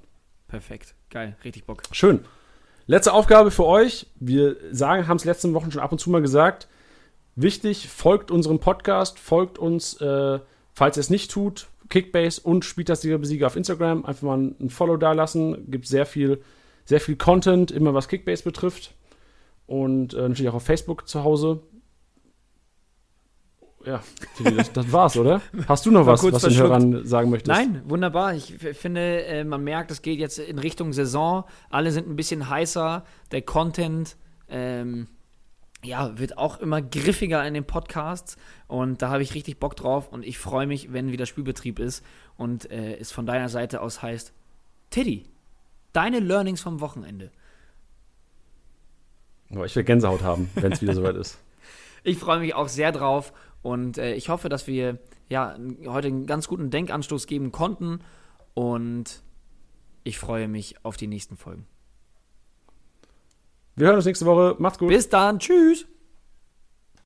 Perfekt. Geil. Richtig Bock. Schön. Letzte Aufgabe für euch. Wir sagen, haben es letzten Wochen schon ab und zu mal gesagt. Wichtig, folgt unserem Podcast, folgt uns, äh, falls ihr es nicht tut, Kickbase und spielt das Sieger Besieger auf Instagram. Einfach mal ein Follow da lassen. Gibt sehr viel, sehr viel Content, immer was Kickbase betrifft. Und äh, natürlich auch auf Facebook zu Hause. Ja, das, das war's, oder? Hast du noch was, was du den Hörern sagen möchtest? Nein, wunderbar. Ich finde, äh, man merkt, es geht jetzt in Richtung Saison. Alle sind ein bisschen heißer. Der Content ähm, ja, wird auch immer griffiger in den Podcasts und da habe ich richtig Bock drauf und ich freue mich, wenn wieder Spielbetrieb ist und äh, es von deiner Seite aus heißt, Tiddy, deine Learnings vom Wochenende. Boah, ich will Gänsehaut haben, wenn es wieder soweit ist. Ich freue mich auch sehr drauf und äh, ich hoffe, dass wir ja, heute einen ganz guten Denkanstoß geben konnten und ich freue mich auf die nächsten Folgen. Wir hören uns nächste Woche. Macht's gut. Bis dann. Tschüss.